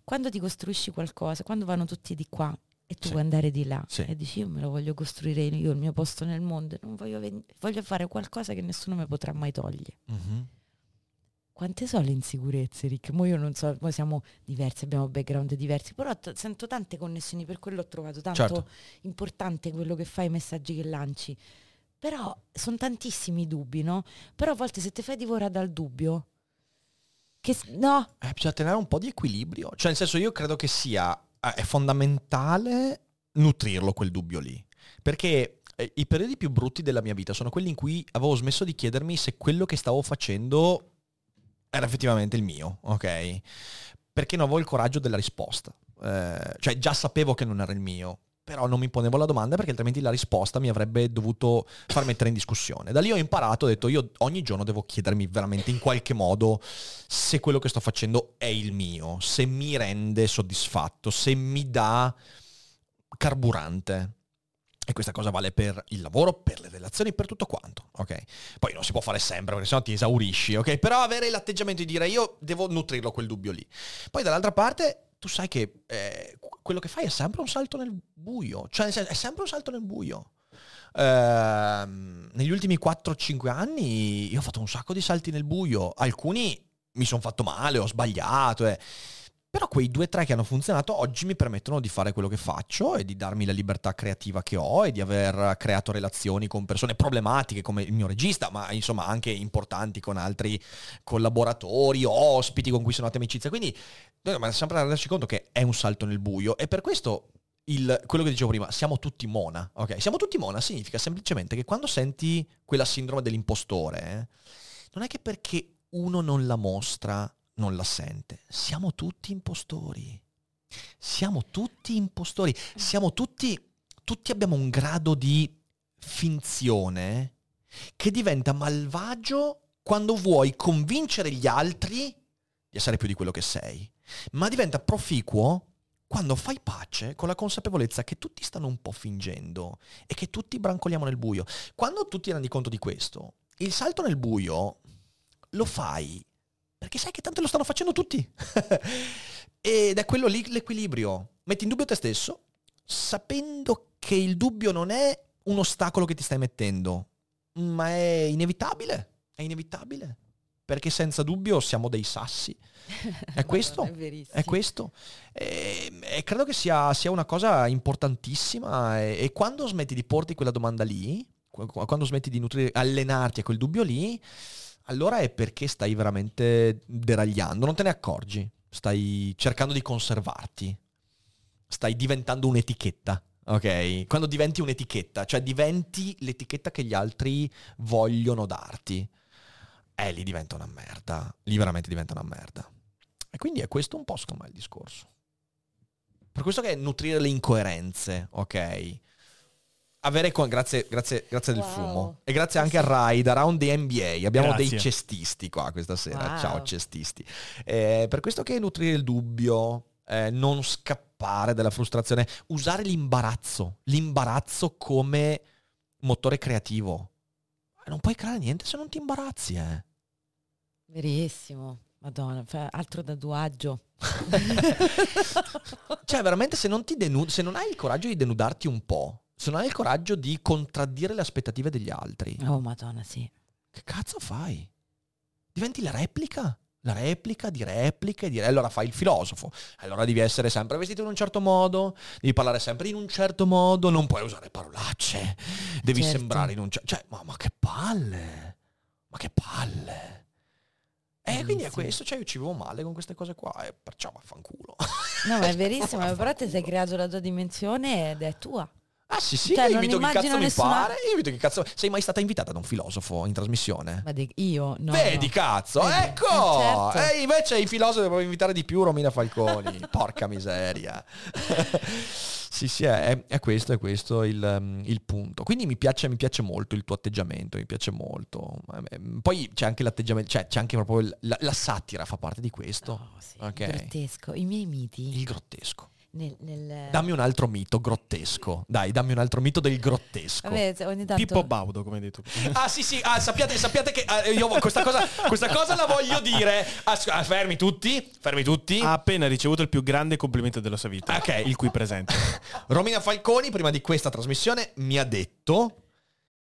quando ti costruisci qualcosa, quando vanno tutti di qua e tu Sì. vuoi andare di là Sì. e dici io me lo voglio costruire io, il mio posto nel mondo, non voglio, ven- voglio fare qualcosa che nessuno mi potrà mai togliere. Mhm. Quante sono le insicurezze, Rick? Mo io non so, noi siamo diversi, abbiamo background diversi, però t- sento tante connessioni, per quello ho trovato tanto Certo. importante quello che fai, i messaggi che lanci. Però sono tantissimi i dubbi, no? Però a volte se ti fai divorare dal dubbio, che no, Eh, bisogna tenere un po' di equilibrio. Cioè, nel senso, io credo che sia eh, è fondamentale nutrirlo quel dubbio lì. Perché eh, i periodi più brutti della mia vita sono quelli in cui avevo smesso di chiedermi se quello che stavo facendo era effettivamente il mio, ok? Perché non avevo il coraggio della risposta. Eh, cioè, già sapevo che non era il mio, però non mi ponevo la domanda perché altrimenti la risposta mi avrebbe dovuto far mettere in discussione. Da lì ho imparato, ho detto io ogni giorno devo chiedermi veramente in qualche modo se quello che sto facendo è il mio, se mi rende soddisfatto, se mi dà carburante. E questa cosa vale per il lavoro, per le relazioni, per tutto quanto, ok? Poi non si può fare sempre perché sennò ti esaurisci, ok? Però avere l'atteggiamento di dire io devo nutrirlo quel dubbio lì. Poi dall'altra parte tu sai che eh, quello che fai è sempre un salto nel buio, cioè è sempre un salto nel buio. Ehm, negli ultimi 4-5 anni io ho fatto un sacco di salti nel buio, alcuni mi sono fatto male, ho sbagliato, eh. Però quei due o tre che hanno funzionato oggi mi permettono di fare quello che faccio e di darmi la libertà creativa che ho e di aver creato relazioni con persone problematiche come il mio regista, ma insomma anche importanti con altri collaboratori, ospiti con cui sono nate amicizia. Quindi dobbiamo sempre renderci conto che è un salto nel buio e per questo il- quello che dicevo prima, siamo tutti mona, ok? Siamo tutti mona significa semplicemente che quando senti quella sindrome dell'impostore, eh, non è che perché uno non la mostra, non la sente. Siamo tutti impostori. Siamo tutti impostori. Siamo tutti, tutti abbiamo un grado di finzione che diventa malvagio quando vuoi convincere gli altri di essere più di quello che sei, ma diventa proficuo quando fai pace con la consapevolezza che tutti stanno un po' fingendo e che tutti brancoliamo nel buio. Quando tu ti rendi conto di questo, il salto nel buio lo fai perché sai che tanto lo stanno facendo tutti. [LAUGHS] Ed è quello lì l'equilibrio. Metti in dubbio te stesso, sapendo che il dubbio non è un ostacolo che ti stai mettendo, ma è inevitabile. È inevitabile. Perché senza dubbio siamo dei sassi. È [LAUGHS] questo. È verissimo. È questo. E, e credo che sia, sia una cosa importantissima. E, e quando smetti di porti quella domanda lì, qu- quando smetti di nutrire, allenarti a quel dubbio lì, allora è perché stai veramente deragliando. Non te ne accorgi. Stai cercando di conservarti. Stai diventando un'etichetta. Ok? Quando diventi un'etichetta, cioè diventi l'etichetta che gli altri vogliono darti. Eh, lì diventa una merda. Lì veramente diventa una merda. E quindi è questo un po' secondo me il discorso. Per questo che è nutrire le incoerenze, ok? Avere co- grazie, grazie, grazie del Wow. fumo. E grazie anche a Ride, Around the NBA. Abbiamo Grazie. dei cestisti qua questa sera. Wow. Ciao cestisti. Eh, per questo che nutrire il dubbio, eh, non scappare dalla frustrazione, usare l'imbarazzo, l'imbarazzo come motore creativo. Non puoi creare niente se non ti imbarazzi, eh. Verissimo. Madonna, altro da duaggio. [LAUGHS] Cioè, veramente, se non, ti denu- se non hai il coraggio di denudarti un po', se non hai il coraggio di contraddire le aspettative degli altri, Oh, madonna, sì. che cazzo fai? Diventi la replica? La replica di repliche, di... allora fai il filosofo, allora devi essere sempre vestito in un certo modo, devi parlare sempre in un certo modo, non puoi usare parolacce, devi Certo. sembrare in un certo... Cioè, ma, ma che palle! Ma che palle! E quindi è questo, cioè io ci vivo male con queste cose qua e perciò vaffanculo. No, ma è [LAUGHS] verissimo, però te sei creato la tua dimensione ed è tua. Ah sì sì, Cioè, io invito chi cazzo immagino mi nessuna- pare, io invito chi cazzo... Sei mai stata invitata da un filosofo in trasmissione? Ma di- io no. Vedi no. cazzo, Vedi, ecco! eh, certo. E invece i filosofi devono invitare di più Romina Falconi, [LAUGHS] porca miseria. [LAUGHS] sì sì, è, è questo, è questo il, um, il punto. Quindi mi piace, mi piace molto il tuo atteggiamento, mi piace molto. Ehm, Poi c'è anche l'atteggiamento, cioè c'è anche proprio il- la, la satira fa parte di questo. Oh, sì, Ok. Grottesco. I miei miti. Il grottesco. Nel, nel- Dammi un altro mito grottesco. Dai, dammi un altro mito del grottesco. Vabbè, tanto... Pippo Baudo, come hai detto. Ah sì sì, ah, sappiate, sappiate che ah, io questa cosa, questa cosa la voglio dire. As- ah, fermi tutti, fermi tutti. Ha appena ricevuto il più grande complimento della sua vita. Ok. Il qui presente. [LAUGHS] Romina Falconi, prima di questa trasmissione, mi ha detto...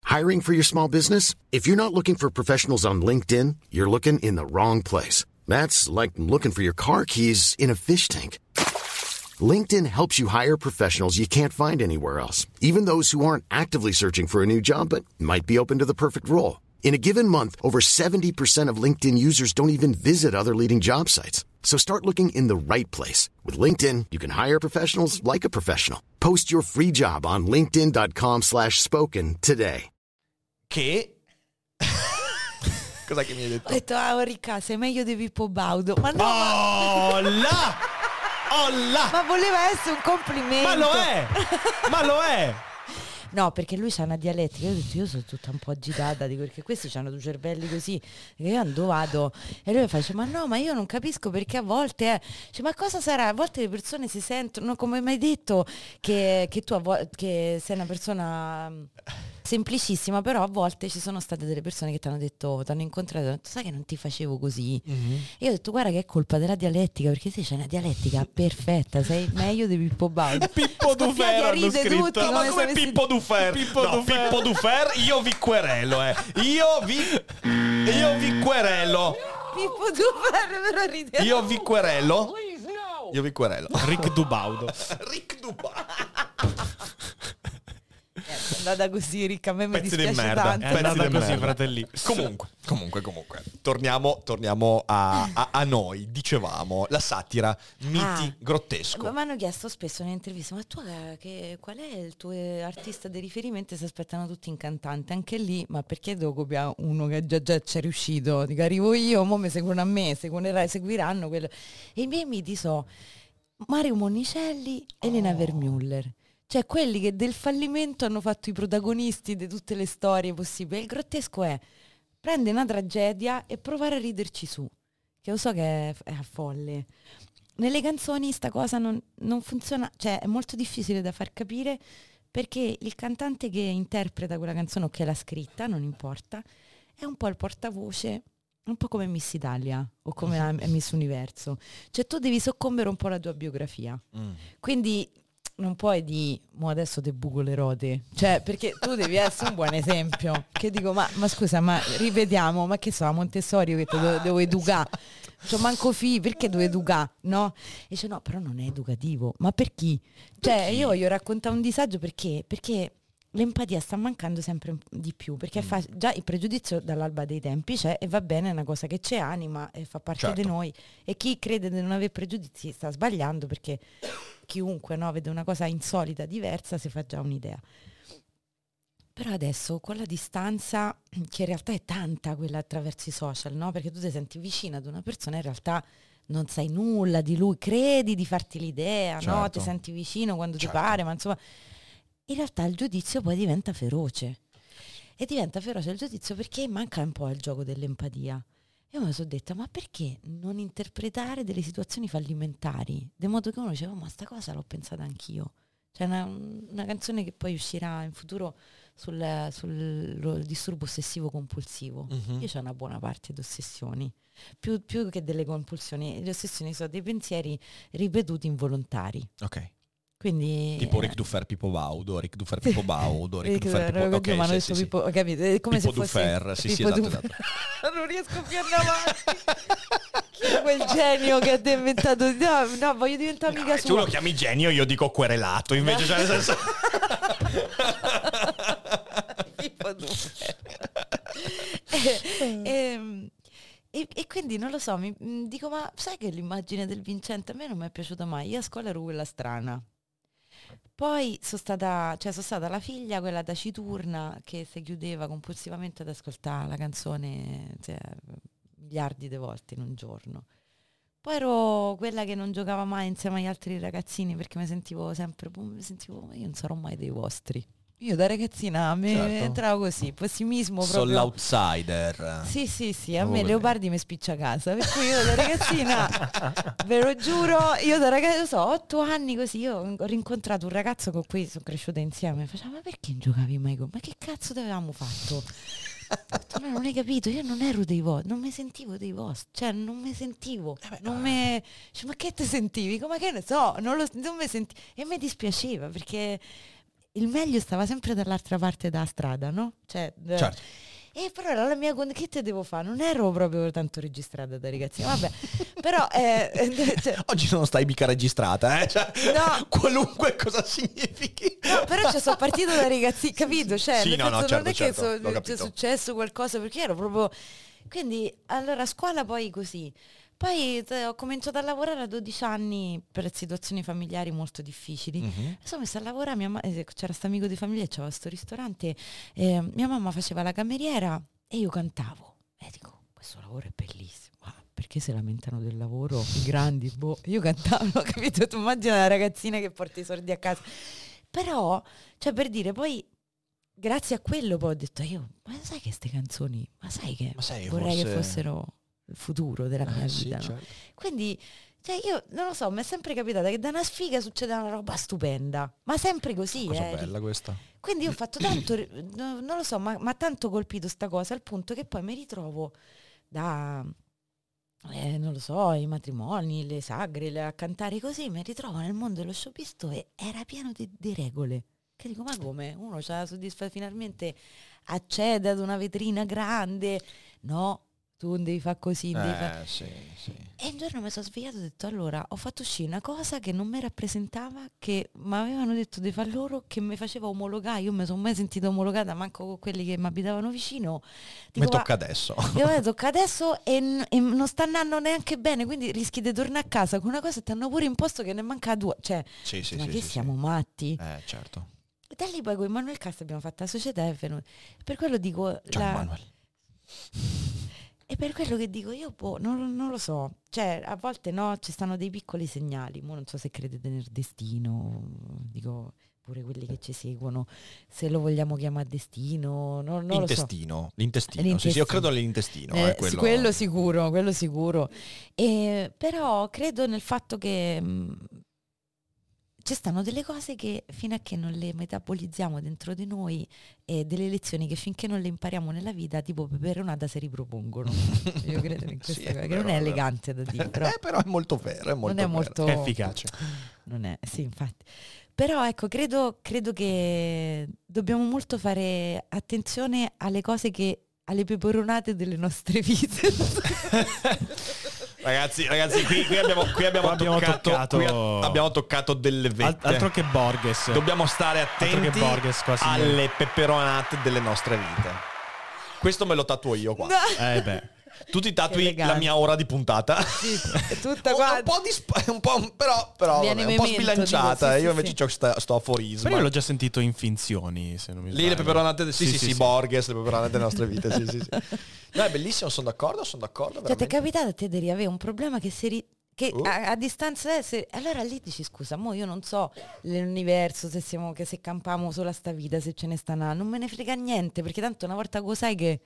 Hiring for your small business? If you're not looking for professionals on LinkedIn, you're looking in the wrong place. That's like looking for your car keys in a fish tank. LinkedIn helps you hire professionals you can't find anywhere else, even those who aren't actively searching for a new job but might be open to the perfect role. In a given month, over 70% of LinkedIn users don't even visit other leading job sites. So start looking in the right place. With LinkedIn, you can hire professionals like a professional. Post your free job on linkedin.com slash spoken today. Che... [LAUGHS] Cos'è che mi hai detto? Ho detto, ah, Orica, sei meglio di Pippo Baudo. Ma no, ma, Oh là! Là! ma voleva essere un complimento. Ma lo è! Ma lo è! [LAUGHS] No, perché lui c'ha una dialettica. Io ho detto, io sono tutta un po' agitata, dico, perché questi hanno due cervelli così. E io ando vado. E lui mi fa, ma no, ma io non capisco perché a volte è... Dice, ma cosa sarà? A volte le persone si sentono, come mi hai detto, che, che tu vo- che sei una persona... semplicissima, però a volte ci sono state delle persone che ti hanno detto, ti hanno incontrato e hanno detto, sai che non ti facevo così? Mhm. E io ho detto, guarda che è colpa della dialettica, perché te c'è una dialettica [LAUGHS] perfetta, sei meglio di Pippo Baudo. Pippo a hanno scritto. tutti, No, come ma come Pippo Dufer? Pippo no, Dufer. Pippo Dufer, io vi querelo, eh. Io vi io vi querelo. Pippo Dufero, però ride. Io vi querelo. Io vi querelo. Rick Dubaudo. [LAUGHS] Rick Duba. È andata così, ricca, a me mi Pezzi di dispiace merda. tanto. È andata di così, fratelli. Comunque, comunque, comunque. Torniamo, torniamo a, a- a noi. Dicevamo, la satira, miti, Ah. grottesco. Mi hanno chiesto spesso in intervista, ma tu eh, che- qual è il tuo eh, artista di riferimento? Si aspettano tutti in cantante, anche lì, ma perché devo copiare uno che già, già ci è riuscito? Dico, arrivo io, mo mi seguono a me, seguiranno quello. E i miei miti sono Mario Monicelli e Elena Oh. Vermüller. Cioè quelli che del fallimento hanno fatto i protagonisti di tutte le storie possibili. Il grottesco è prendere una tragedia e provare a riderci su. Che lo so che è, è folle. Nelle canzoni sta cosa non, non funziona, cioè è molto difficile da far capire perché il cantante che interpreta quella canzone o che l'ha scritta, non importa, è un po' il portavoce, un po' come Miss Italia o come la Miss Universo. Cioè tu devi soccombere un po' la tua biografia. Mm. Quindi non puoi di mo adesso te buco le rote. Cioè, perché tu devi essere un buon esempio. Che dico, ma, ma scusa, ma ripetiamo, ma che so, a Montessori che te devo, devo educare. Cioè, manco fi, perché devo educare? No? E dice, no, però non è educativo. Ma per chi? Cioè, io voglio raccontare un disagio perché? Perché l'empatia sta mancando sempre di più, perché è fa- già il pregiudizio dall'alba dei tempi c'è e va bene, è una cosa che ci anima e fa parte Certo. di noi. E chi crede di non avere pregiudizi sta sbagliando perché chiunque no, vede una cosa insolita, diversa, si fa già un'idea. Però adesso con la distanza, che in realtà è tanta quella attraverso i social, no? Perché tu ti senti vicina ad una persona e in realtà non sai nulla di lui, credi di farti l'idea, no? Certo. Ti senti vicino quando Certo. ti pare, ma insomma, in realtà il giudizio poi diventa feroce. E diventa feroce il giudizio perché manca un po' il gioco dell'empatia. Io mi sono detta, ma perché non interpretare delle situazioni fallimentari? De modo che uno diceva, "Oh, ma sta cosa l'ho pensata anch'io. C'è una, una canzone che poi uscirà in futuro sul, sul disturbo ossessivo compulsivo. Mhm. Io ho una buona parte di ossessioni. Più, più che delle compulsioni, le ossessioni sono dei pensieri ripetuti involontari. Ok. Quindi, Tipo eh, Rick Duffer Pippo Baudo, Rick Duffer Pippo [LAUGHS] Baudo, Rick Duffer Pippo oddio, ma sì, sì, Pippo- ho capito, è come Pippo se fosse Duffer, sì, sì, esatto, Duffer. [LAUGHS] non riesco più ad andare avanti. Chi è quel genio che ha inventato? No, no, voglio diventare sì. amica Eh, tu lo sua. chiami genio, io dico querelato, invece cioè nel senso... [LAUGHS] Pippo Duffer. e, ehm, e- e quindi non lo so, mi, mm, dico, ma sai che l'immagine del vincente a me non mi è piaciuta mai? Io a scuola ero quella strana. Poi sono stata, cioè sono stata la figlia, quella taciturna, che si chiudeva compulsivamente ad ascoltare la canzone cioè, miliardi di volte in un giorno. Poi ero quella che non giocava mai insieme agli altri ragazzini perché mi sentivo sempre, boh, mi sentivo, "Ma io non sarò mai dei vostri. Io da ragazzina mi Certo. entravo così, pessimismo Sono proprio. l'outsider. Sì, sì, sì, a Oh, me vabbè. Leopardi mi spiccia a casa, per cui io da ragazzina, [LAUGHS] ve lo giuro, io da ragazzina, so, otto anni così, io ho rincontrato un ragazzo con cui sono cresciuta insieme, faceva, ma perché non giocavi mai con? Ma che cazzo ti avevamo fatto? "No, non hai capito, io non ero dei vostri, non mi sentivo dei vostri, cioè non mi sentivo, non me... Cioè, ma che ti sentivi? Come che ne so, non, lo, non mi sentivo, e mi dispiaceva perché il meglio stava sempre dall'altra parte della strada, no? Cioè, Certo. e però era la mia che te devo fare? Non ero proprio tanto registrata da ragazzina, vabbè. però eh, [LAUGHS] eh, cioè, Oggi non stai mica registrata, eh? Cioè, No. [LAUGHS] qualunque cosa significhi. no, però ci sono partita da ragazzina, capito? Cioè, Sì, no, no, certo, non è certo, che so- c'è capito. successo qualcosa perché ero proprio quindi allora a scuola poi così. Poi eh, ho cominciato a lavorare a 12 anni per situazioni familiari molto difficili. Mhm. Mi sono messa a lavorare, mia ma- eh, c'era questo amico di famiglia, c'era questo ristorante, eh, mia mamma faceva la cameriera e io cantavo. E dico, questo lavoro è bellissimo. Ma perché si lamentano del lavoro i [LAUGHS] grandi? Boh, io cantavo, [LAUGHS] capito? Tu immagina la ragazzina che porta i soldi a casa. Però, cioè per dire, poi grazie a quello poi ho detto io, ma sai che queste canzoni, ma sai che Ma sai, vorrei che forse- fossero il futuro della mia Eh, sì, vita, no? certo. Quindi Cioè io non lo so, mi è sempre capitato che da una sfiga succede una roba stupenda, ma sempre così. Cosa eh. bella questa. Quindi io ho fatto tanto, no- non lo so, ma, ma tanto colpito sta cosa al punto che poi mi ritrovo da, eh, non lo so, i matrimoni, le sagre, le- a cantare così, mi ritrovo nel mondo dello showbiz dove era pieno di, di regole. Che dico, ma come? Uno la soddisfa finalmente accede ad una vetrina grande. No, tu non devi fare così, devi fare... Eh, sì, sì. E un giorno mi sono svegliato e ho detto allora ho fatto uscire una cosa che non mi rappresentava, che mi avevano detto di far loro, che mi faceva omologare, io mi sono mai sentita omologata manco con quelli che mi abitavano vicino. Mi Dico, tocca adesso. [LAUGHS] Io "Eh, tocca adesso e, n- e non sta andando neanche bene, quindi rischi di tornare a casa con una cosa che ti hanno pure imposto che ne manca due. Cioè, Sì, sì, ma sì, che siamo matti? Eh, certo. E da lì poi con Emanuele Cast abbiamo fatto la società e è venuto. Per quello dico... Ciao la- Manuel. E per quello che dico io, boh, non, non lo so. Cioè, a volte no, ci stanno dei piccoli segnali. Mo non so se credete nel destino, dico pure quelli che ci seguono, se lo vogliamo chiamare destino, non, non lo so. L'intestino. L'intestino. Sì, sì, L'intestino. io credo nell'intestino. Eh, eh, quello... quello sicuro, quello sicuro. E, però credo nel fatto che mh, ci stanno delle cose che fino a che non le metabolizziamo dentro di noi e delle lezioni che finché non le impariamo nella vita, tipo peperonata si ripropongono. [LAUGHS] Io credo in questa Sì, cosa, che non è elegante da dire, però Eh, però è molto vero, è molto non è vero. molto... È efficace. Non è, sì, infatti. Però ecco, credo, credo che dobbiamo molto fare attenzione alle cose che alle peperonate delle nostre vite. [LAUGHS] [LAUGHS] Ragazzi, ragazzi, qui, qui abbiamo, qui abbiamo abbiamo toccato, toccato- qui a- abbiamo toccato delle vette. altro che Borges. Dobbiamo stare Altro che attenti Borges alle peperonate delle nostre vite. Questo me lo tatuo io qua. Eh beh. Tu ti tatui la mia ora di puntata. [LAUGHS] È tutta un, qua. un po' di sp- un po', però, però vabbè, un po' sbilanciata. dico, sì, io sì, invece sì. ho sto aforisma. Però io l'ho già sentito in finzioni, se non mi Lì le peperonate, sì, sì, sì, Borges, le peperonate delle nostre vite. Sì, sì, sì. [LAUGHS] No, è bellissimo, sono d'accordo, sono d'accordo. Cioè, ti è capitato a te di avere un problema che si... ri- che Uh. a, a distanza se- allora lì dici scusa mo io non so l'universo se siamo che se campiamo solo a sta vita se ce ne sta una non me ne frega niente perché tanto una volta lo sai che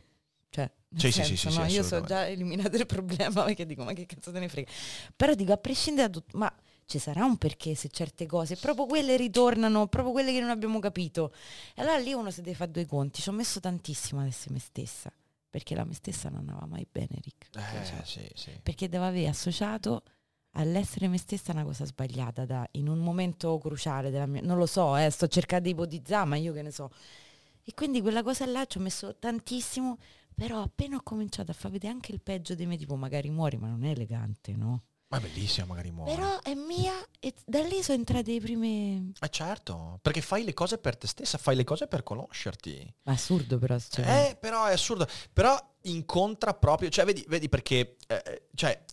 cioè Sì, sì, sì, senso, sì, no, io so già eliminato il problema [LAUGHS] perché dico ma che cazzo te ne frega però dico a prescindere da tutto ma ci sarà un perché se certe cose proprio quelle ritornano proprio quelle che non abbiamo capito e allora lì uno si deve fare due conti ci ho messo tantissimo ad essere me stessa perché la me stessa non andava mai bene Rick Cioè, Eh, sì, sì. perché devo aver associato all'essere me stessa una cosa sbagliata da- in un momento cruciale della mia non lo so eh, sto cercando di ipotizzare ma io che ne so. E quindi quella cosa là ci ho messo tantissimo però appena ho cominciato a far vedere anche il peggio di me tipo magari muori ma non è elegante no Ma è bellissimo, magari muore. però è mia e da lì sono entrate i primi Eh certo, perché fai le cose per te stessa, fai le cose per conoscerti. ma assurdo però cioè, Eh, però è assurdo. Però incontra proprio, cioè vedi, vedi perché, eh, cioè,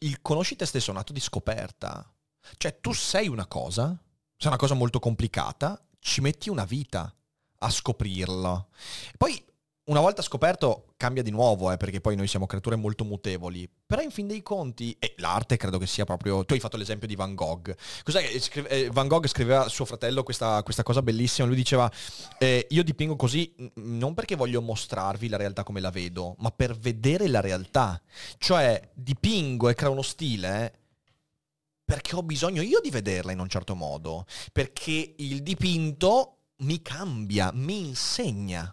il conosci te stesso è un atto di scoperta. Cioè, tu sei una cosa, sei una cosa molto complicata, ci metti una vita a scoprirla. Poi, una volta scoperto, cambia di nuovo, eh, perché poi noi siamo creature molto mutevoli. Però in fin dei conti, e l'arte credo che sia proprio... Tu hai fatto l'esempio di Van Gogh. Cos'è eh, Van Gogh scriveva a suo fratello questa, questa cosa bellissima. Lui diceva, eh, io dipingo così non perché voglio mostrarvi la realtà come la vedo, ma per vedere la realtà. Cioè, dipingo e creo uno stile eh, perché ho bisogno io di vederla in un certo modo. Perché il dipinto mi cambia, mi insegna.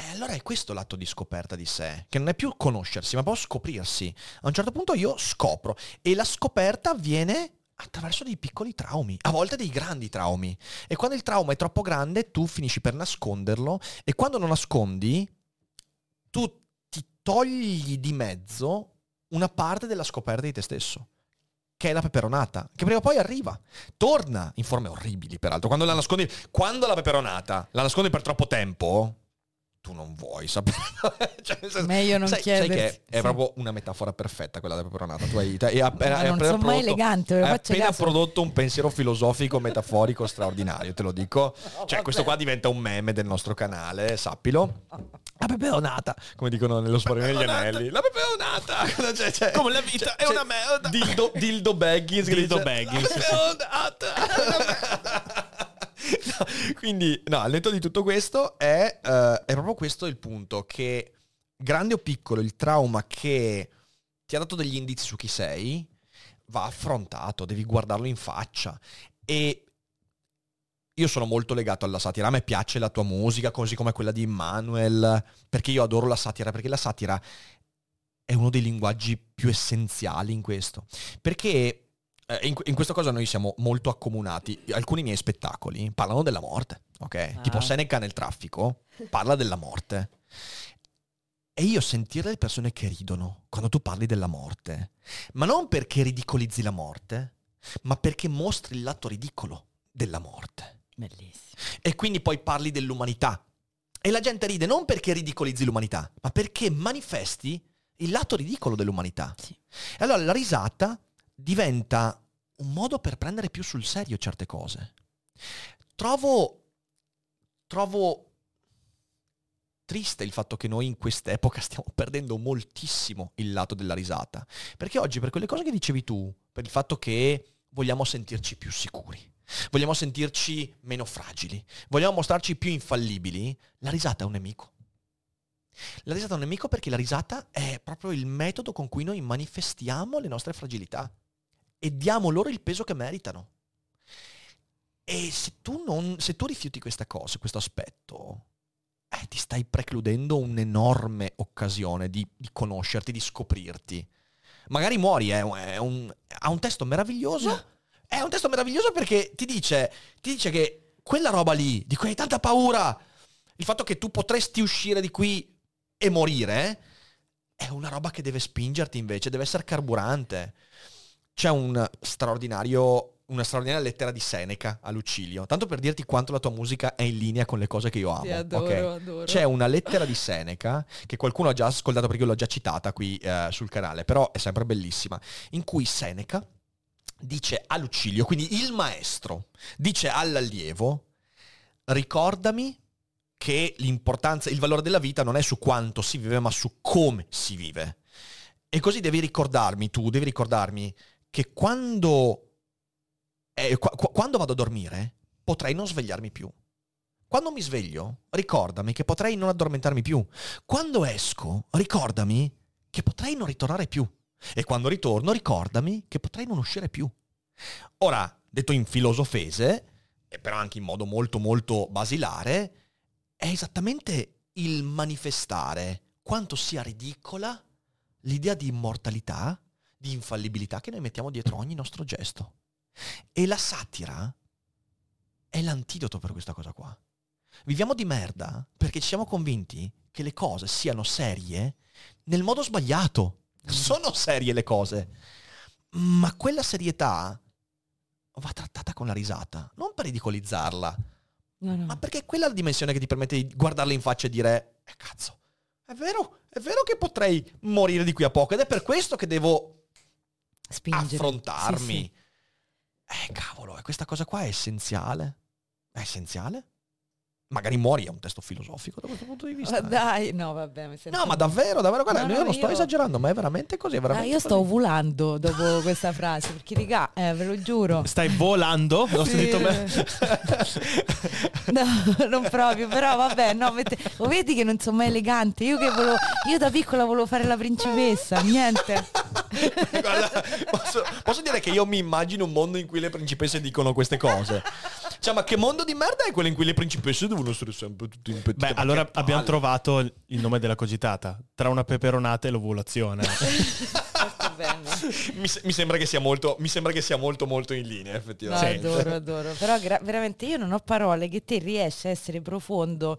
E allora è questo l'atto di scoperta di sé, che non è più conoscersi, ma proprio scoprirsi. A un certo punto io scopro e la scoperta avviene attraverso dei piccoli traumi, a volte dei grandi traumi. E quando il trauma è troppo grande, tu finisci per nasconderlo e quando lo nascondi, tu ti togli di mezzo una parte della scoperta di te stesso che è la peperonata, che prima o poi arriva, torna in forme orribili peraltro, quando la nascondi, quando la peperonata la nascondi per troppo tempo, tu non vuoi sapere. [LAUGHS] Cioè, senso- Meglio non sai, sai chiedersi, che è sì. proprio una metafora perfetta quella della peperonata. Tu hai, hai appena, non sono mai prodotto- elegante, hai appena caso. prodotto un pensiero filosofico metaforico straordinario, te lo dico. [LAUGHS] Cioè, questo qua diventa un meme del nostro canale, sappilo. La peperonata, come dicono nello Sparino degli Anelli. La peperonata! [LAUGHS] Cioè, cioè- Come la vita è una merda. Dildo, dildo Baggins. Dildo Baggins, "La peperonata!" [LAUGHS] Quindi, no, al netto di tutto questo è, eh, è proprio questo il punto, che grande o piccolo il trauma che ti ha dato degli indizi su chi sei, va affrontato, devi guardarlo in faccia. E io sono molto legato alla satira, a me piace la tua musica, così come quella di Immanuel, perché io adoro la satira, perché la satira è uno dei linguaggi più essenziali in questo. Perché in, in questa cosa noi siamo molto accomunati. Alcuni miei spettacoli parlano della morte, ok? Ah. Tipo Seneca nel traffico parla della morte. E io sentire le persone che ridono quando tu parli della morte, ma non perché ridicolizzi la morte, ma perché mostri il lato ridicolo della morte. Bellissimo. E quindi poi parli dell'umanità. E la gente ride non perché ridicolizzi l'umanità, ma perché manifesti il lato ridicolo dell'umanità. Sì. E allora la risata diventa un modo per prendere più sul serio certe cose. Trovo, trovo triste il fatto che noi in quest'epoca stiamo perdendo moltissimo il lato della risata. Perché oggi per quelle cose che dicevi tu, per il fatto che vogliamo sentirci più sicuri, vogliamo sentirci meno fragili, vogliamo mostrarci più infallibili, la risata è un nemico. La risata è un nemico perché la risata è proprio il metodo con cui noi manifestiamo le nostre fragilità e diamo loro il peso che meritano. E se tu, non, se tu rifiuti questa cosa, questo aspetto, eh, ti stai precludendo un'enorme occasione di, di conoscerti, di scoprirti. Magari muori, un- è un- ha un testo meraviglioso. È un testo meraviglioso perché ti dice, ti dice che quella roba lì, di cui hai tanta paura, il fatto che tu potresti uscire di qui e morire, è una roba che deve spingerti invece, deve essere carburante. C'è un straordinario, una straordinaria lettera di Seneca a Lucilio, tanto per dirti quanto la tua musica è in linea con le cose che io amo. Sì, adoro, ok? adoro. C'è una [LAUGHS] lettera di Seneca che qualcuno ha già ascoltato perché io l'ho già citata qui eh, sul canale, però è sempre bellissima, in cui Seneca dice a Lucilio, quindi il maestro, dice all'allievo, ricordami che l'importanza, il valore della vita non è su quanto si vive, ma su come si vive. E così devi ricordarmi, tu devi ricordarmi che quando, eh, qua- quando vado a dormire potrei non svegliarmi più. Quando mi sveglio, ricordami che potrei non addormentarmi più. Quando esco, ricordami che potrei non ritornare più. E quando ritorno, ricordami che potrei non uscire più. Ora, detto in filosofese, però anche in modo molto molto basilare, è esattamente il manifestare quanto sia ridicola l'idea di immortalità, di infallibilità che noi mettiamo dietro ogni nostro gesto. E la satira è l'antidoto per questa cosa qua. Viviamo di merda perché ci siamo convinti che le cose siano serie nel modo sbagliato. Sono serie le cose, ma quella serietà va trattata con la risata, non per ridicolizzarla, No, no. ma perché è quella la dimensione che ti permette di guardarla in faccia e dire, eh cazzo, è vero, è vero che potrei morire di qui a poco ed è per questo che devo Spingere. affrontarmi. Sì, sì. Eh cavolo, e questa cosa qua è essenziale. È essenziale? Magari muori, è un testo filosofico da questo punto di vista. Ma dai, no, vabbè, mi sento... No, ma davvero, davvero, guarda, No, io no, non sto io- esagerando, ma è veramente così, è Ah, veramente io sto così. ovulando dopo [LAUGHS] questa frase, perché raga, eh, ve lo giuro. Stai volando? L'ho Sì. sentito bene. [LAUGHS] No, non proprio, però vabbè, no, mette- lo vedi che non sono mai elegante. Io che volevo, io da piccola volevo fare la principessa, niente. [LAUGHS] Guarda, posso, posso dire che io mi immagino un mondo in cui le principesse dicono queste cose. Cioè, ma che mondo di merda è quello in cui le principesse devono essere sempre tutte impettite? Beh, allora abbiamo palle. trovato il nome della cogitata. Tra una peperonata e l'ovulazione. [LAUGHS] Bene. mi, mi sembra che sia molto, mi sembra che sia molto molto in linea, No, effettivamente. adoro, adoro. Però gra- veramente io non ho parole che te riesci a essere profondo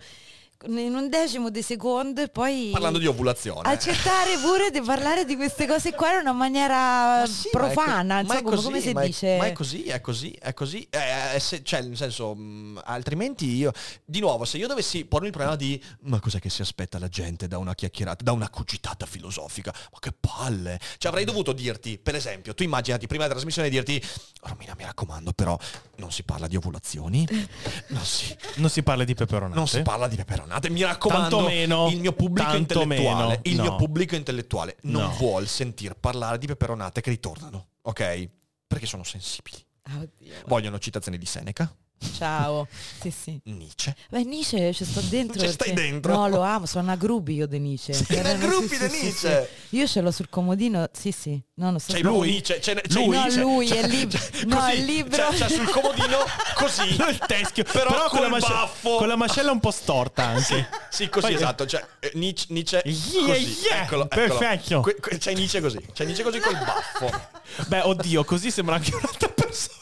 in un decimo di secondo e poi Parlando di ovulazione. accettare pure di parlare di queste cose qua in una maniera ma è co- profana, ma è insomma, come, così, come si ma è- dice. ma è così, è così, è così. Eh, eh, se- cioè, nel senso, mh, altrimenti io... Di nuovo, se io dovessi pormi il problema di ma cos'è che si aspetta la gente da una chiacchierata, da una cogitata filosofica? Ma che palle! Cioè, avrei dovuto dirti, per esempio, tu immaginati prima della trasmissione dirti Romina, mi raccomando, però non si parla di ovulazioni, [LAUGHS] non si, non si parla di peperonate. non si parla di peperonate, mi raccomando, Tanto meno, il mio pubblico tanto intellettuale, meno, il no. mio pubblico intellettuale non No. vuol sentir parlare di peperonate che ritornano, ok? Perché sono sensibili. Oddio. Vogliono citazioni di Seneca, Ciao. [LAUGHS] Sì, sì. Nietzsche. Beh, Nietzsche ci sto dentro. Ci stai dentro? No, lo amo, sono una groupie io di Nietzsche. Sei una sì, di Nietzsche? Io ce l'ho sul comodino, sì, sì. No, non so C'è lui? Nietzsche? C'è, c'è No, c'è- lui, c'è- è lib- c'è- no, così, è il libro. C'è, c'è sul comodino così. [LAUGHS] il teschio. Però, Però, con, la col masce- baffo. con la mascella un po' storta anche. Sì, così Poi- esatto. Cioè, eh, Nietzsche, Nietzsche Yeah, così. yeah, Eccolo, eccolo. perfetto. Que- que- c'è Nietzsche così. C'è Nietzsche così col baffo. Beh, oddio, così sembra anche un'altra persona.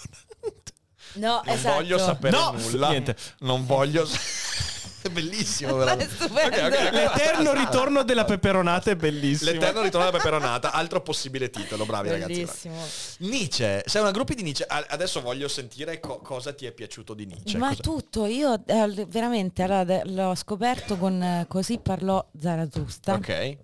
No, Non esatto. voglio sapere No, nulla. niente. Non voglio. [LAUGHS] È bellissimo, veramente. È stupendo. Ok, ok, ok. L'eterno ritorno della peperonata è bellissimo. L'eterno ritorno della peperonata, altro possibile titolo, bravi ragazzi. Bellissimo. Nietzsche, sei una gruppi di Nietzsche. Adesso voglio sentire co- cosa ti è piaciuto di Nietzsche. Ma cosa- tutto, io eh, veramente allora, l'ho scoperto con eh, Così parlò Zarathustra Ok.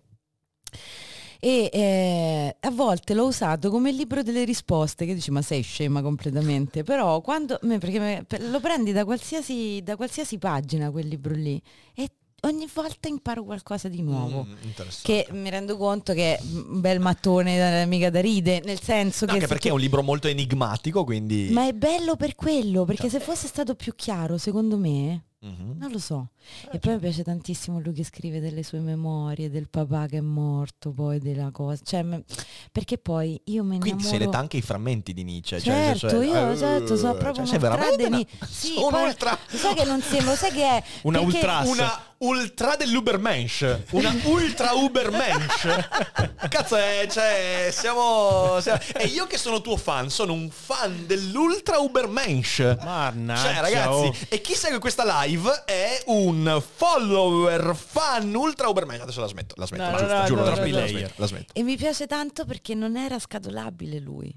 E eh, a volte l'ho usato come libro delle risposte che dici ma sei scema completamente però quando me- perché lo prendi da qualsiasi, da qualsiasi pagina quel libro lì e ogni volta imparo qualcosa di nuovo. Mm, che mi rendo conto che è un bel mattone mica da ride nel senso No, che anche perché è tu- un libro molto enigmatico, quindi... ma è bello per quello perché se fosse stato più chiaro secondo me Mhm. non lo so. Eh, E poi mi piace tantissimo lui che scrive delle sue memorie, del papà che è morto, poi della cosa. Cioè, me- perché poi io Quindi sei innamoro... letta anche i frammenti di Nietzsche. cioè, nel Certo, senso è- io eh, certo, sono cioè, proprio sei un ultra veramente deni- una- [LAUGHS] Sì, sono poi- ultra- Lo sai che non sembra, sai che è? [LAUGHS] Una Perché- ultra- Una ultra dell'Ubermensch. Una ultra Ubermensch. [LAUGHS] Cazzo, è, cioè, siamo, siamo- E io che sono tuo fan, sono un fan dell'ultra Ubermensch. Mannaggia, Cioè, ragazzi, oh. e chi segue questa live è un follower fan ultra Ubermensch. Adesso la smetto, la smetto, No, la no, giuro, no, la no, smetto, no. la smetto, la smetto. E mi piace tanto perché non era scatolabile lui.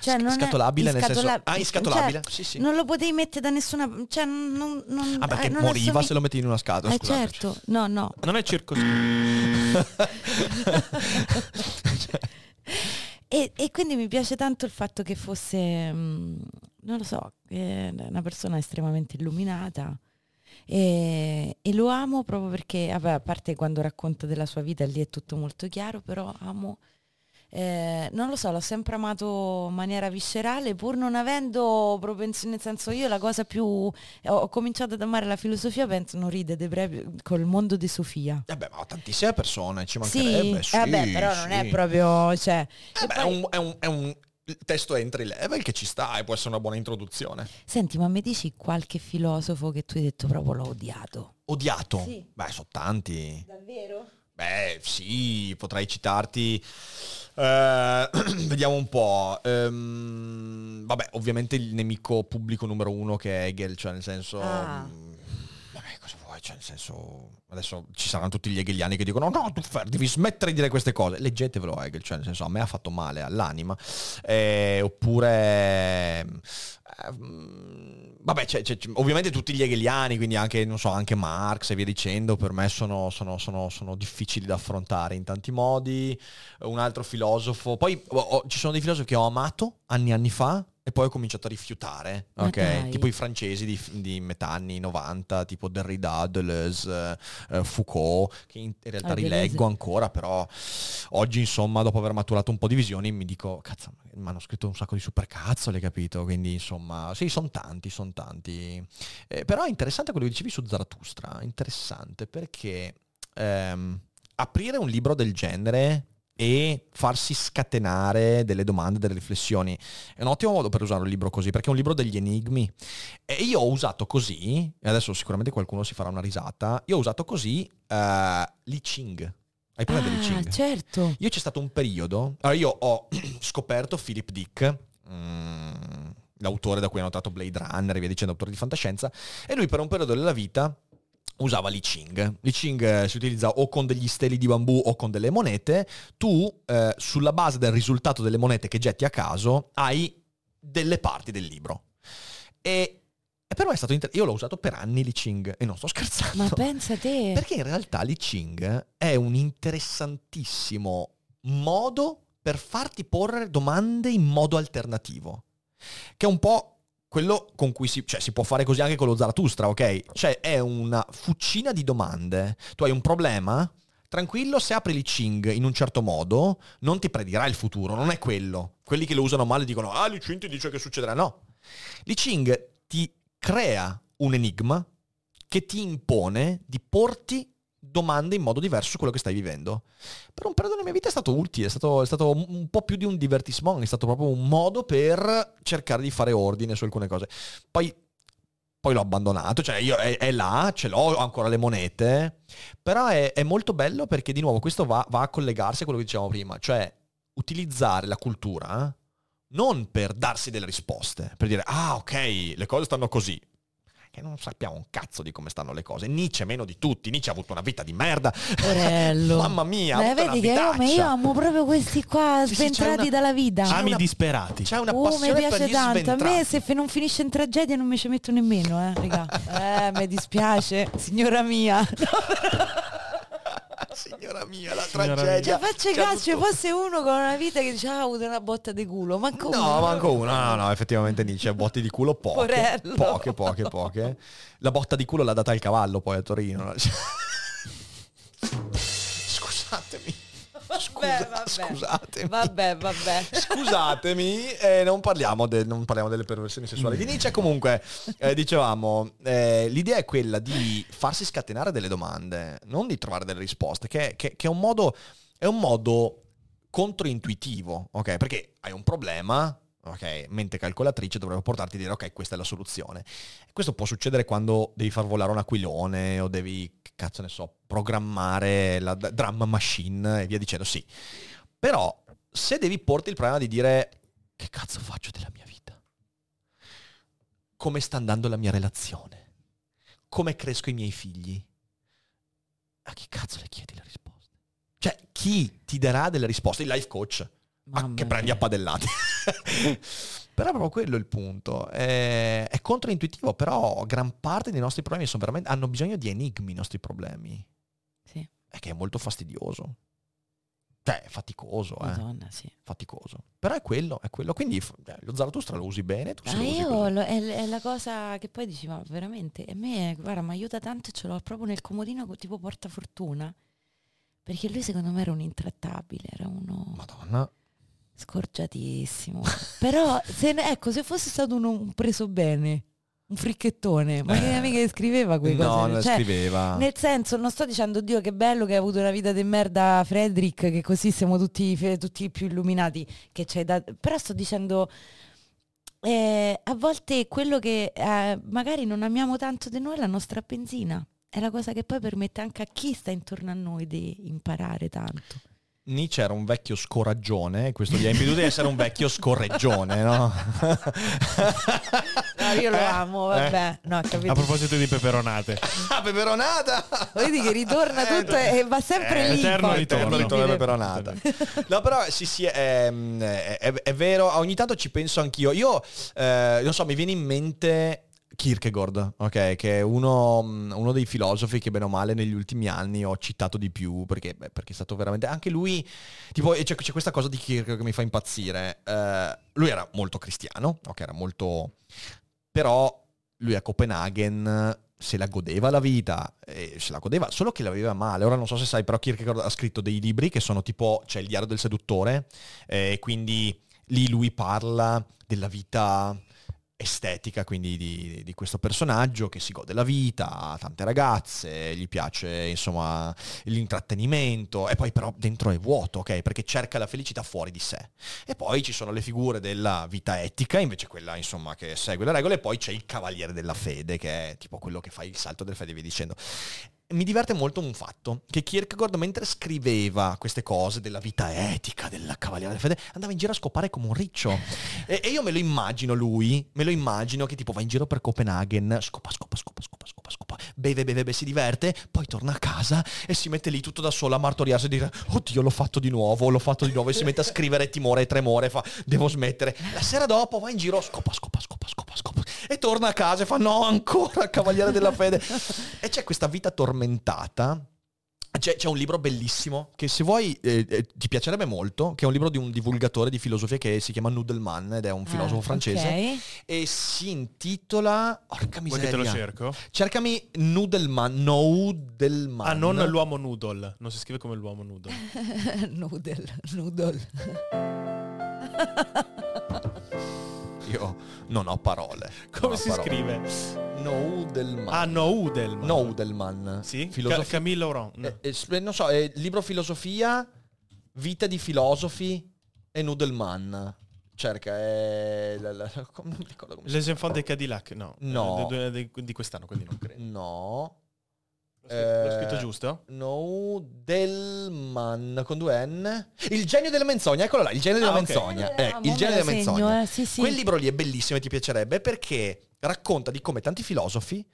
Cioè, non è- Scatolabile nel senso- Ah, iscatolabile? cioè, Sì, sì. Non lo potevi mettere da nessuna... Cioè, non, non, Ah, perché eh, non moriva assomig- se lo metti in una scatola. Eh scusate. certo, no, no. Non è circoscritto. [LAUGHS] E, e quindi mi piace tanto il fatto che fosse, mm, non lo so, una persona estremamente illuminata. E, e lo amo proprio perché, vabbè, a parte quando racconta della sua vita, lì è tutto molto chiaro, però amo, eh, non lo so, l'ho sempre amato in maniera viscerale, pur non avendo propensione, nel senso io la cosa più, ho, cominciato ad amare la filosofia, penso, non ride, De col mondo di Sofia. Eh beh, ma tantissime persone ci Sì, mancherebbe. Sì, eh, vabbè, però non è sì. proprio, cioè... Eh beh, poi- è, un, è un- è un testo entry level che ci sta e può essere una buona introduzione. Senti, ma mi dici qualche filosofo che tu hai detto proprio l'ho odiato? Odiato? Sì. Beh, sono tanti. Davvero? Beh, sì, potrei citarti. eh, [CLEARS THROAT] vediamo un po'. Ehm, vabbè, ovviamente il nemico pubblico numero uno che è Hegel, cioè nel senso. Ah. Cosa vuoi? Cioè, senso. Adesso ci saranno tutti gli hegeliani che dicono: no, tu Fer, devi smettere di dire queste cose. Leggetevelo Hegel, cioè nel senso, a me ha fatto male all'anima. Eh, oppure. eh, Vabbè, c'è- c'è- c'è- ovviamente tutti gli hegeliani, quindi anche, non so, anche Marx e via dicendo, per me sono, sono- sono- sono difficili da affrontare in tanti modi. Un altro filosofo, poi oh, oh, ci sono dei filosofi che ho amato anni e anni fa e poi ho cominciato a rifiutare, Ma ok? dai. Tipo i francesi di, di metà anni 90, tipo Derrida, Deleuze, eh, Foucault, che in, in realtà Ah, Deleuze. rileggo ancora, però oggi insomma dopo aver maturato un po' di visioni mi dico, cazzo, mi hanno scritto un sacco di supercazzole, capito? Quindi insomma, sì, sono tanti, sono tanti. Eh, però è interessante quello che dicevi su Zarathustra, interessante perché ehm, aprire un libro del genere e farsi scatenare delle domande, delle riflessioni. È un ottimo modo per usare un libro così, perché è un libro degli enigmi. E io ho usato così, e adesso sicuramente qualcuno si farà una risata, io ho usato così eh, Li Ching. Hai Li Ah, Ching? certo. Io c'è stato un periodo, allora io ho [CLEARS THROAT] scoperto Philip Dick, mm, l'autore da cui hanno tratto Blade Runner e via dicendo, autore di fantascienza, e lui per un periodo della vita usava Li Ching. Li Ching eh, si utilizza o con degli steli di bambù o con delle monete. Tu, eh, sulla base del risultato delle monete che getti a caso, hai delle parti del libro. E, e per me è stato interessante. Io l'ho usato per anni Li Ching e non sto [LAUGHS] scherzando. Ma pensa te. Perché in realtà Li Ching è un interessantissimo modo per farti porre domande in modo alternativo. Che è un po' quello con cui si, cioè, si può fare così anche con lo Zarathustra, ok? Cioè è una fucina di domande. Tu hai un problema? Tranquillo, se apri Li Ching in un certo modo, non ti predirà il futuro, non è quello. Quelli che lo usano male dicono, ah, Li Ching ti dice che succederà. No. Li Ching ti crea un enigma che ti impone di porti domande in modo diverso su quello che stai vivendo. Per un periodo della mia vita è stato utile, è stato, è stato un po' più di un divertissement, è stato proprio un modo per cercare di fare ordine su alcune cose. Poi, poi l'ho abbandonato, cioè io è, è là, ce l'ho ho ancora le monete, però è, è molto bello perché di nuovo questo va, va a collegarsi a quello che dicevamo prima, cioè utilizzare la cultura non per darsi delle risposte, per dire ah ok, le cose stanno così, che non sappiamo un cazzo di come stanno le cose. Nietzsche meno di tutti, Nietzsche ha avuto una vita di merda. Porello. [LAUGHS] Mamma mia, Beh, vedi che io, ma io amo proprio questi qua, Sì, sì, sventrati una- dalla vita. Ami una- disperati. C'è una Oh, mi passione per piace gli tanto. A me sventrati. se non finisce in tragedia non mi ci metto nemmeno, eh, raga. [LAUGHS] Eh, mi dispiace, signora mia. [LAUGHS] Signora mia, la Signora tragedia. Cioè, faccio C'è caso, fosse uno con una vita che dice ah, ho avuto una botta di culo. Manco No, uno. manco uno. No, no, effettivamente Nietzsche, botti di culo poche. Porello. Poche, poche, poche. La botta di culo l'ha data al cavallo poi a Torino. [LAUGHS] [LAUGHS] Scusatemi. Scusa- vabbè. Scusatemi. Vabbè, vabbè. Scusatemi, eh, non, parliamo de- non parliamo delle perversioni sessuali di Nietzsche. Comunque, eh, dicevamo, eh, l'idea è quella di farsi scatenare delle domande, non di trovare delle risposte, che, che- che è un modo, è un modo controintuitivo, ok? Perché hai un problema, ok? Mente calcolatrice dovrebbe portarti a dire, ok, questa è la soluzione. Questo può succedere quando devi far volare un aquilone o devi, cazzo ne so, programmare la drum machine e via dicendo, sì. Però se devi porti il problema di dire che cazzo faccio della mia vita? Come sta andando la mia relazione? Come cresco i miei figli? A chi cazzo le chiedi le risposte? Cioè, chi ti darà delle risposte? Il life coach. Ah, Mamma che prendi a padellate. [LAUGHS] però è proprio quello il punto. È, è controintuitivo, però gran parte dei nostri problemi sono veramente, hanno bisogno di enigmi i nostri problemi. Sì, È che è molto fastidioso. Cioè, è faticoso, eh. madonna, sì. Faticoso. Però è quello, è quello. Quindi eh, lo Zarathustra lo usi bene, tu Ah, io lo- è, è la cosa che poi dici, ma veramente, a me, guarda, mi aiuta tanto e ce l'ho proprio nel comodino co- tipo portafortuna. Perché lui secondo me era un intrattabile, era uno Madonna. Scorgiatissimo. Però, se, ne- ecco, se fosse stato uno un preso bene, un fricchettone, ma che Eh. mica scriveva quelle cose. No, non cioè, scriveva. Nel senso, non sto dicendo, Dio, che bello che hai avuto una vita di merda, Frederick, che così siamo tutti, tutti più illuminati. Che c'hai da... Però sto dicendo, eh, a volte quello che eh, magari non amiamo tanto di noi è la nostra benzina. È la cosa che poi permette anche a chi sta intorno a noi di imparare tanto. Nietzsche era un vecchio scoraggione, e questo gli ha impedito di essere un vecchio scorreggione, no? No, io lo Eh? amo, vabbè. No, capito? A proposito di peperonate. Ah, peperonata! Vedi che ritorna tutto e va sempre Eh, lì. eterno poi, ritorno. Ritorno terribile. peperonata. No, però sì, sì, è, è- è- è vero, ogni tanto ci penso anch'io. Io, eh, non so, mi viene in mente Kierkegaard, ok, che è uno, uno dei filosofi che bene o male negli ultimi anni ho citato di più, perché, beh, perché è stato veramente, anche lui, tipo, c'è, c'è questa cosa di Kierkegaard che mi fa impazzire. Eh, lui era molto cristiano, ok, era molto... però lui a Copenaghen se la godeva la vita, eh, se la godeva, solo che la viveva male. Ora non so se sai, però Kierkegaard ha scritto dei libri che sono tipo, c'è il diario del seduttore, e quindi lì lui parla della vita estetica, quindi di, di questo personaggio che si gode la vita, ha tante ragazze, gli piace insomma l'intrattenimento e poi però dentro è vuoto, ok? Perché cerca la felicità fuori di sé. E poi ci sono le figure della vita etica, invece quella insomma che segue le regole, e poi c'è il cavaliere della fede, che è tipo quello che fa il salto del fede e via dicendo. Mi diverte molto un fatto, che Kierkegaard mentre scriveva queste cose della vita etica, della cavaliere della fede, andava in giro a scopare come un riccio. E, e io me lo immagino lui, me lo immagino che tipo va in giro per Copenaghen, scopa, scopa, scopa, scopa, scopa, scopa, beve, beve, beve, si diverte, poi torna a casa e si mette lì tutto da solo a martoriarsi e dire oddio l'ho fatto di nuovo, l'ho fatto di nuovo e si mette a scrivere timore e tremore, fa devo smettere. La sera dopo va in giro, scopa, scopa, scopa, scopa, scopa e torna a casa e fa no ancora cavaliere della fede. C'è questa vita tormentata. C'è, c'è un libro bellissimo che se vuoi eh, eh, ti piacerebbe molto, che è un libro di un divulgatore di filosofia che si chiama Nudelman ed è un filosofo Ah, francese ok. e si intitola... Porca Vuoi che te lo miseria. cerco? Cercami Nudelman, Nudelman. Ah, non l'uomo noodle. Non si scrive come l'uomo noodle. [LAUGHS] noodle, noodle. [LAUGHS] io non ho parole. [LAUGHS] Come ho si parole. scrive? Noudelman. Ah, Noudelman. Noudelman. Sì? Filosofia- Ca- Camille Laurent. No. Eh, eh, non so, eh, libro filosofia, vita di filosofi e Nudelman. Cerca, è... la- la- [LAUGHS] come- ricordo come si Les Enfants de Cadillac, no. No. Eh, de- di quest'anno, quindi non credo. No. L'ho scritto, l'ho scritto Eh, giusto? Nudelman con due N. Il genio della menzogna, eccolo là, il genio della Ah, ok. menzogna. Eh, il genio della la segno, menzogna. eh, sì, sì. Quel libro lì è bellissimo e ti piacerebbe perché racconta di come tanti filosofi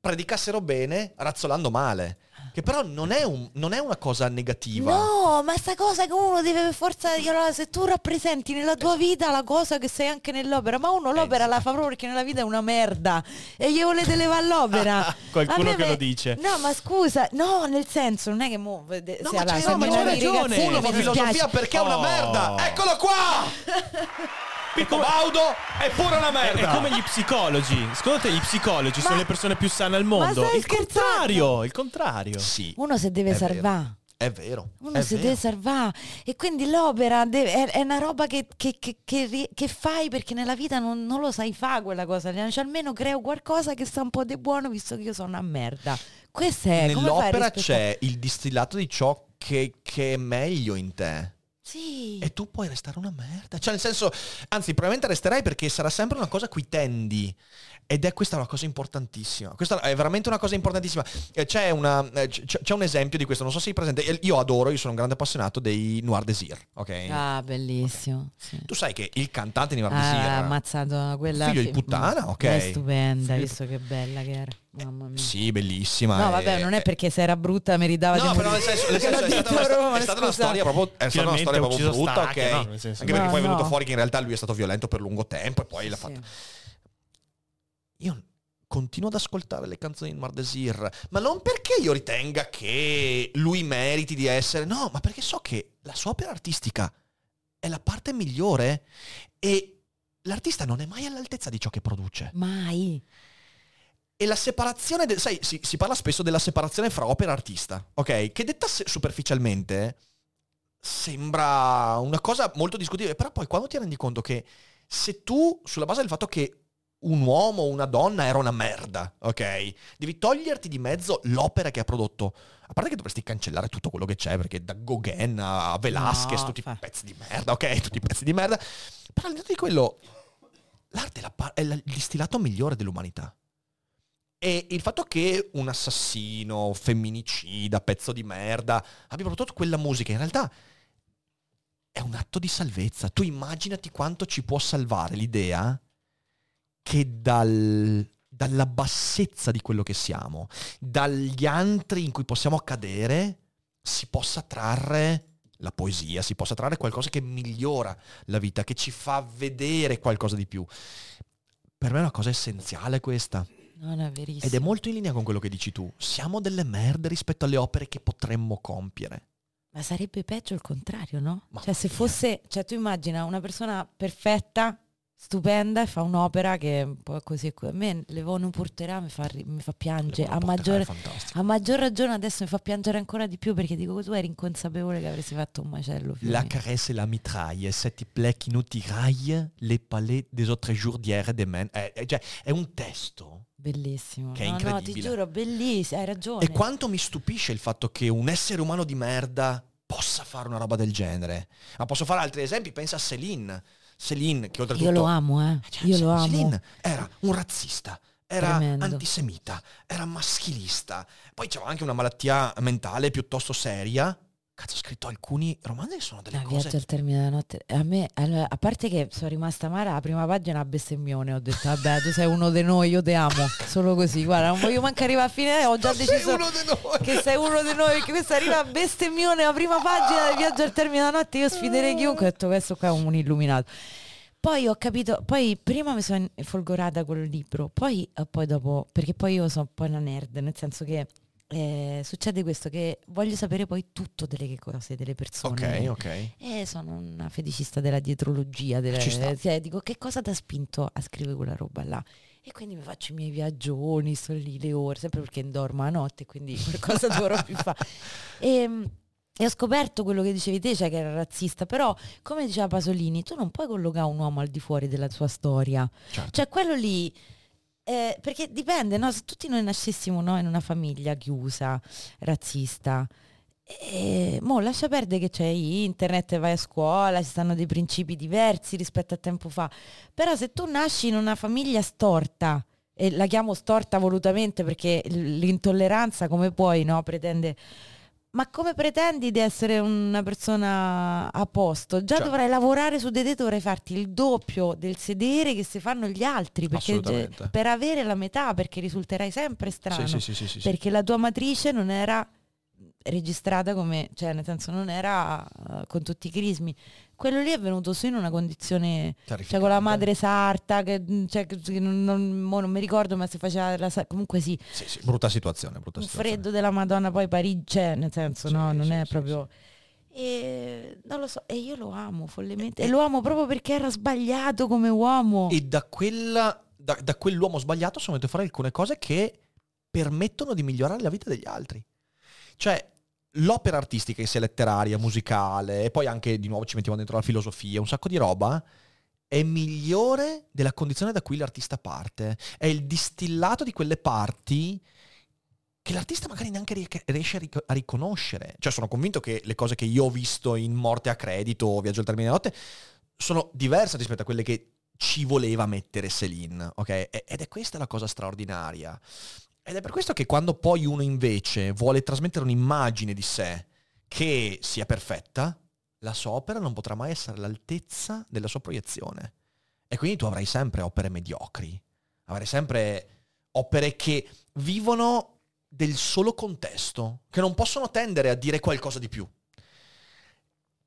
predicassero bene razzolando male. Che però non è, un- non è una cosa negativa. No, ma sta cosa che uno deve per forza. allora, se tu rappresenti nella tua vita la cosa che sei anche nell'opera, ma uno l'opera la fa proprio perché nella vita è una merda. E gli volete levare l'opera. [LAUGHS] Qualcuno A me che lo dice. No, ma scusa, no, nel senso, non è che mo, vede- No, se ma allora, se no, ma nomi ragione. ragazzini, Uno fa filosofia perché è una Oh. merda. Eccolo qua! [LAUGHS] Pippo Baudo è pure una È, merda. è come gli psicologi. Secondo te gli psicologi sono Ma- le persone più sane al mondo? stai Il scherzando? contrario, il contrario. Sì, Uno si deve È salvare. è vero. Uno è si vero. deve salvare e quindi l'opera deve- è, è una roba che, che- che- che fai perché nella vita non, non lo sai fare quella cosa, cioè, almeno creo qualcosa che sta un po' di buono visto che io sono una merda. Questo è come fai a Nell'opera c'è il distillato di ciò che, che è meglio in te. Sì. E tu puoi restare una merda. Cioè, nel senso, anzi, probabilmente resterai perché sarà sempre una cosa a cui tendi. Ed è questa una cosa importantissima. Questa è veramente una cosa importantissima. Eh, C'è, una, eh, c'è un esempio di questo, non so se sei presente. Eh, Io adoro, io sono un grande appassionato dei Noir Désir, ok? Ah, bellissimo. sì. Tu sai che il cantante di Noir Ah, Désir... ha ammazzato quella Figlio di fi- puttana, ok. È stupenda, hai visto che bella che era. Mamma mia. Sì, bellissima. No, eh, vabbè, non è perché se era brutta meritava No, di però nel morire. senso, nel [LAUGHS] senso è, stata una, Roma, è stata una storia proprio, è stata una storia proprio brutta, Stacchi, ok? no? Nel senso Anche che- perché poi è No, venuto no. fuori che in realtà lui è stato violento per lungo tempo e poi l'ha Sì. Io continuo ad ascoltare le canzoni di Noir Désir, ma non perché io ritenga che lui meriti di essere, no, ma perché so che la sua opera artistica è la parte migliore e l'artista non è mai all'altezza di ciò che produce. Mai. E la separazione, del- sai, si, si parla spesso della separazione fra opera e artista, ok? Che detta se- superficialmente sembra una cosa molto discutibile, però poi quando ti rendi conto che se tu, sulla base del fatto che un uomo o una donna era una merda, ok? Devi toglierti di mezzo l'opera che ha prodotto. A parte che dovresti cancellare tutto quello che c'è, perché da Gauguin a Velasquez, No, tutti fa- pezzi di merda, ok? Tutti pezzi di merda. Però al di là di quello, l'arte è, la pa- è la- il distillato migliore dell'umanità. E il fatto che un assassino, femminicida, pezzo di merda, abbia prodotto quella musica, in realtà è un atto di salvezza. Tu immaginati quanto ci può salvare l'idea che dal- dalla bassezza di quello che siamo, dagli antri in cui possiamo accadere, si possa trarre la poesia, si possa trarre qualcosa che migliora la vita, che ci fa vedere qualcosa di più. Per me è una cosa essenziale questa. Non è verissimo. Ed è molto in linea con quello che dici tu. Siamo delle merde rispetto alle opere che potremmo compiere. Ma sarebbe peggio il contrario, no? Mamma cioè, se fosse, cioè, tu immagina una persona perfetta, stupenda, e fa un'opera che è un po' così. e co- A me Levone Porterà mi fa, mi fa piangere. A maggior, a maggior ragione adesso mi fa piangere ancora di più perché dico tu eri inconsapevole che avresti fatto un macello. figlio La caresse la mitraille, c'est ti qui nous tiraille, les palais des autres jours d'hier et demain. È, è- cioè, è un testo. Bellissimo. Che è no, no, ti incredibile. giuro, bellissimo, hai ragione. E quanto mi stupisce il fatto che un essere umano di merda possa fare una roba del genere. Ma posso fare altri esempi? Pensa a Céline. Céline, che oltretutto... Io lo amo, eh. Cioè, Io lo amo. Céline era un razzista, era Tremendo. antisemita, era maschilista. Poi c'era anche una malattia mentale piuttosto seria. Cazzo, ha scritto alcuni romanzi che sono delle La cose... viaggio al termine della notte. A me, allora, a parte che sono rimasta amara, la prima pagina a bestemmione. Ho detto, vabbè, tu sei uno di noi, io ti amo. Solo così, guarda, non voglio manco arrivare a fine. Ho già deciso che sei uno di noi. Perché questa arriva a bestemmione, la prima pagina del viaggio al termine della notte. Io sfiderei chiunque. Ho detto, questo qua è un illuminato. Poi ho capito, poi prima mi sono folgorata col libro, poi, eh, poi dopo, perché poi io sono un po' una nerd, nel senso che eh, succede questo, che voglio sapere poi tutto delle cose delle persone. Ok, ok. Eh, sono una feticista della dietrologia, sta. cioè, dico che cosa ti ha spinto a scrivere quella roba là? E quindi mi faccio i miei viaggioni, sto lì le ore, sempre perché dormo a notte, quindi [LAUGHS] qualcosa dovrò più fare. E, E ho scoperto quello che dicevi te, cioè che era razzista, però come diceva Pasolini, tu non puoi collocare un uomo al di fuori della sua storia. Certo. Cioè quello lì, eh, perché dipende, no? se tutti noi nascessimo no, in una famiglia chiusa, razzista, e, mo lascia perdere che c'è internet, vai a scuola, ci stanno dei principi diversi rispetto a tempo fa, però se tu nasci in una famiglia storta, e la chiamo storta volutamente perché l'intolleranza come puoi no, pretende ma come pretendi di essere una persona a posto? Già Cioè. dovrai lavorare su di te, dovrai farti il doppio del sedere che si fanno gli altri, perché Assolutamente. per avere la metà, perché risulterai sempre strano, sì, sì, sì. perché la tua matrice non era registrata come, cioè nel senso non era eh, con tutti i crismi. Quello lì è venuto su in una condizione, cioè con la madre sarta, che, cioè, che non, non- non mi ricordo, ma si faceva la comunque sì, Sì, sì, brutta situazione, brutta situazione. freddo della Madonna poi Parigi, cioè, nel senso Sì, no, non è proprio... E non lo so, e io lo amo follemente, e lo amo proprio perché era sbagliato come uomo. E da, quella, da, da quell'uomo sbagliato sono venuto a fare alcune cose che permettono di migliorare la vita degli altri. Cioè, l'opera artistica, che sia letteraria, musicale, e poi anche di nuovo ci mettiamo dentro la filosofia, un sacco di roba, è migliore della condizione da cui l'artista parte. È il distillato di quelle parti che l'artista magari neanche rie- riesce a, ric- a riconoscere. Cioè, sono convinto che le cose che io ho visto in Morte a Credito o Viaggio al termine della notte sono diverse rispetto a quelle che ci voleva mettere Celine, ok? Ed è questa la cosa straordinaria. Ed è per questo che quando poi uno invece vuole trasmettere un'immagine di sé che sia perfetta, la sua opera non potrà mai essere all'altezza della sua proiezione. E quindi tu avrai sempre opere mediocri, avrai sempre opere che vivono del solo contesto, che non possono tendere a dire qualcosa di più.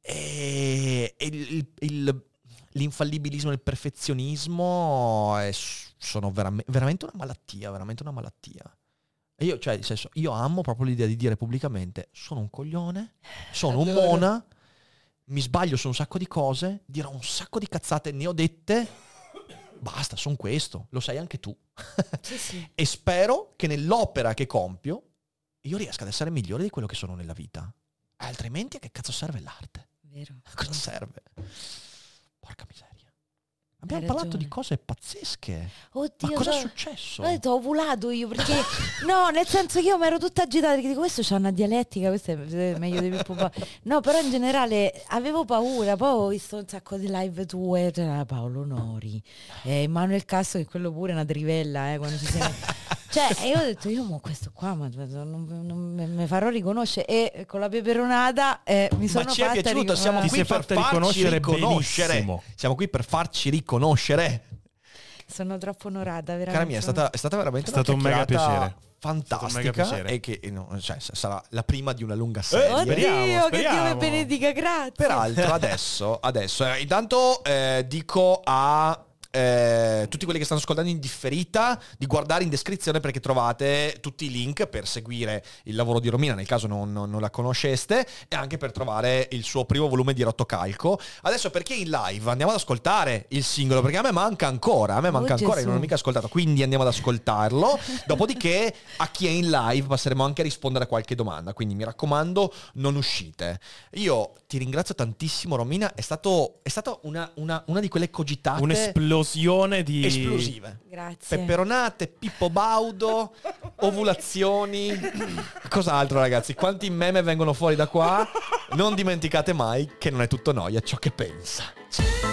E, il- il- l'infallibilismo e il perfezionismo è- sono veram- veramente una malattia, veramente una malattia. E io, cioè, nel senso, io amo proprio l'idea di dire pubblicamente, sono un coglione, sono un mona, mi sbaglio su un sacco di cose, dirò un sacco di cazzate, ne ho dette, basta, sono questo, lo sai anche tu. Sì, sì. [LAUGHS] E spero che nell'opera che compio io riesca ad essere migliore di quello che sono nella vita. Altrimenti a che cazzo serve l'arte? Vero. A cosa serve? Porca miseria. Abbiamo parlato di cose pazzesche. Oddio, Ma cosa è so- successo? Ho detto, ho ovulato io perché [LAUGHS] no, nel senso che io mi ero tutta agitata perché dico questo c'ha una dialettica, questo è meglio di Pippo Pa-". [LAUGHS] No, però in generale avevo paura, poi ho visto un sacco di live tue, c'era Paolo Nori, e Emanuele Castro che quello pure è una trivella, eh, quando ci siamo. [LAUGHS] Cioè, e io ho detto, io mo questo qua ma non, non me- me farò riconoscere e con la peperonata eh, mi sono Ma ci è fatta piaciuto, siamo riconoscere. Ti qui per farci riconoscere riconoscere. benissimo. Siamo qui per farci riconoscere. Sono troppo onorata, veramente. Cara mia, è stata, è stata veramente È stato un mega piacere. fantastica È e che eh, no, cioè, sarà la prima di una lunga serie. Oddio, Speriamo, che Dio speriamo. mi benedica, grazie. Peraltro adesso, adesso eh, intanto eh, dico a eh, tutti quelli che stanno ascoltando in differita di guardare in descrizione perché trovate tutti i link per seguire il lavoro di Romina nel caso non, non- non la conosceste e anche per trovare il suo primo volume di Rotocalco. Adesso perché in live andiamo ad ascoltare il singolo perché a me manca ancora, a me manca Oh, ancora, io Gesù. non l'ho mica ascoltato, quindi andiamo ad ascoltarlo. [LAUGHS] Dopodiché a chi è in live passeremo anche a rispondere a qualche domanda, quindi mi raccomando non uscite. Io ti ringrazio tantissimo Romina, è, stato, è stata una, una- una di quelle cogitate Un'esplosione di... esplosive. Grazie. Peperonate, Pippo Baudo, [LAUGHS] ovulazioni. Cos'altro ragazzi? Quanti meme vengono fuori da qua? Non dimenticate mai che non è tutto noia ciò che pensa.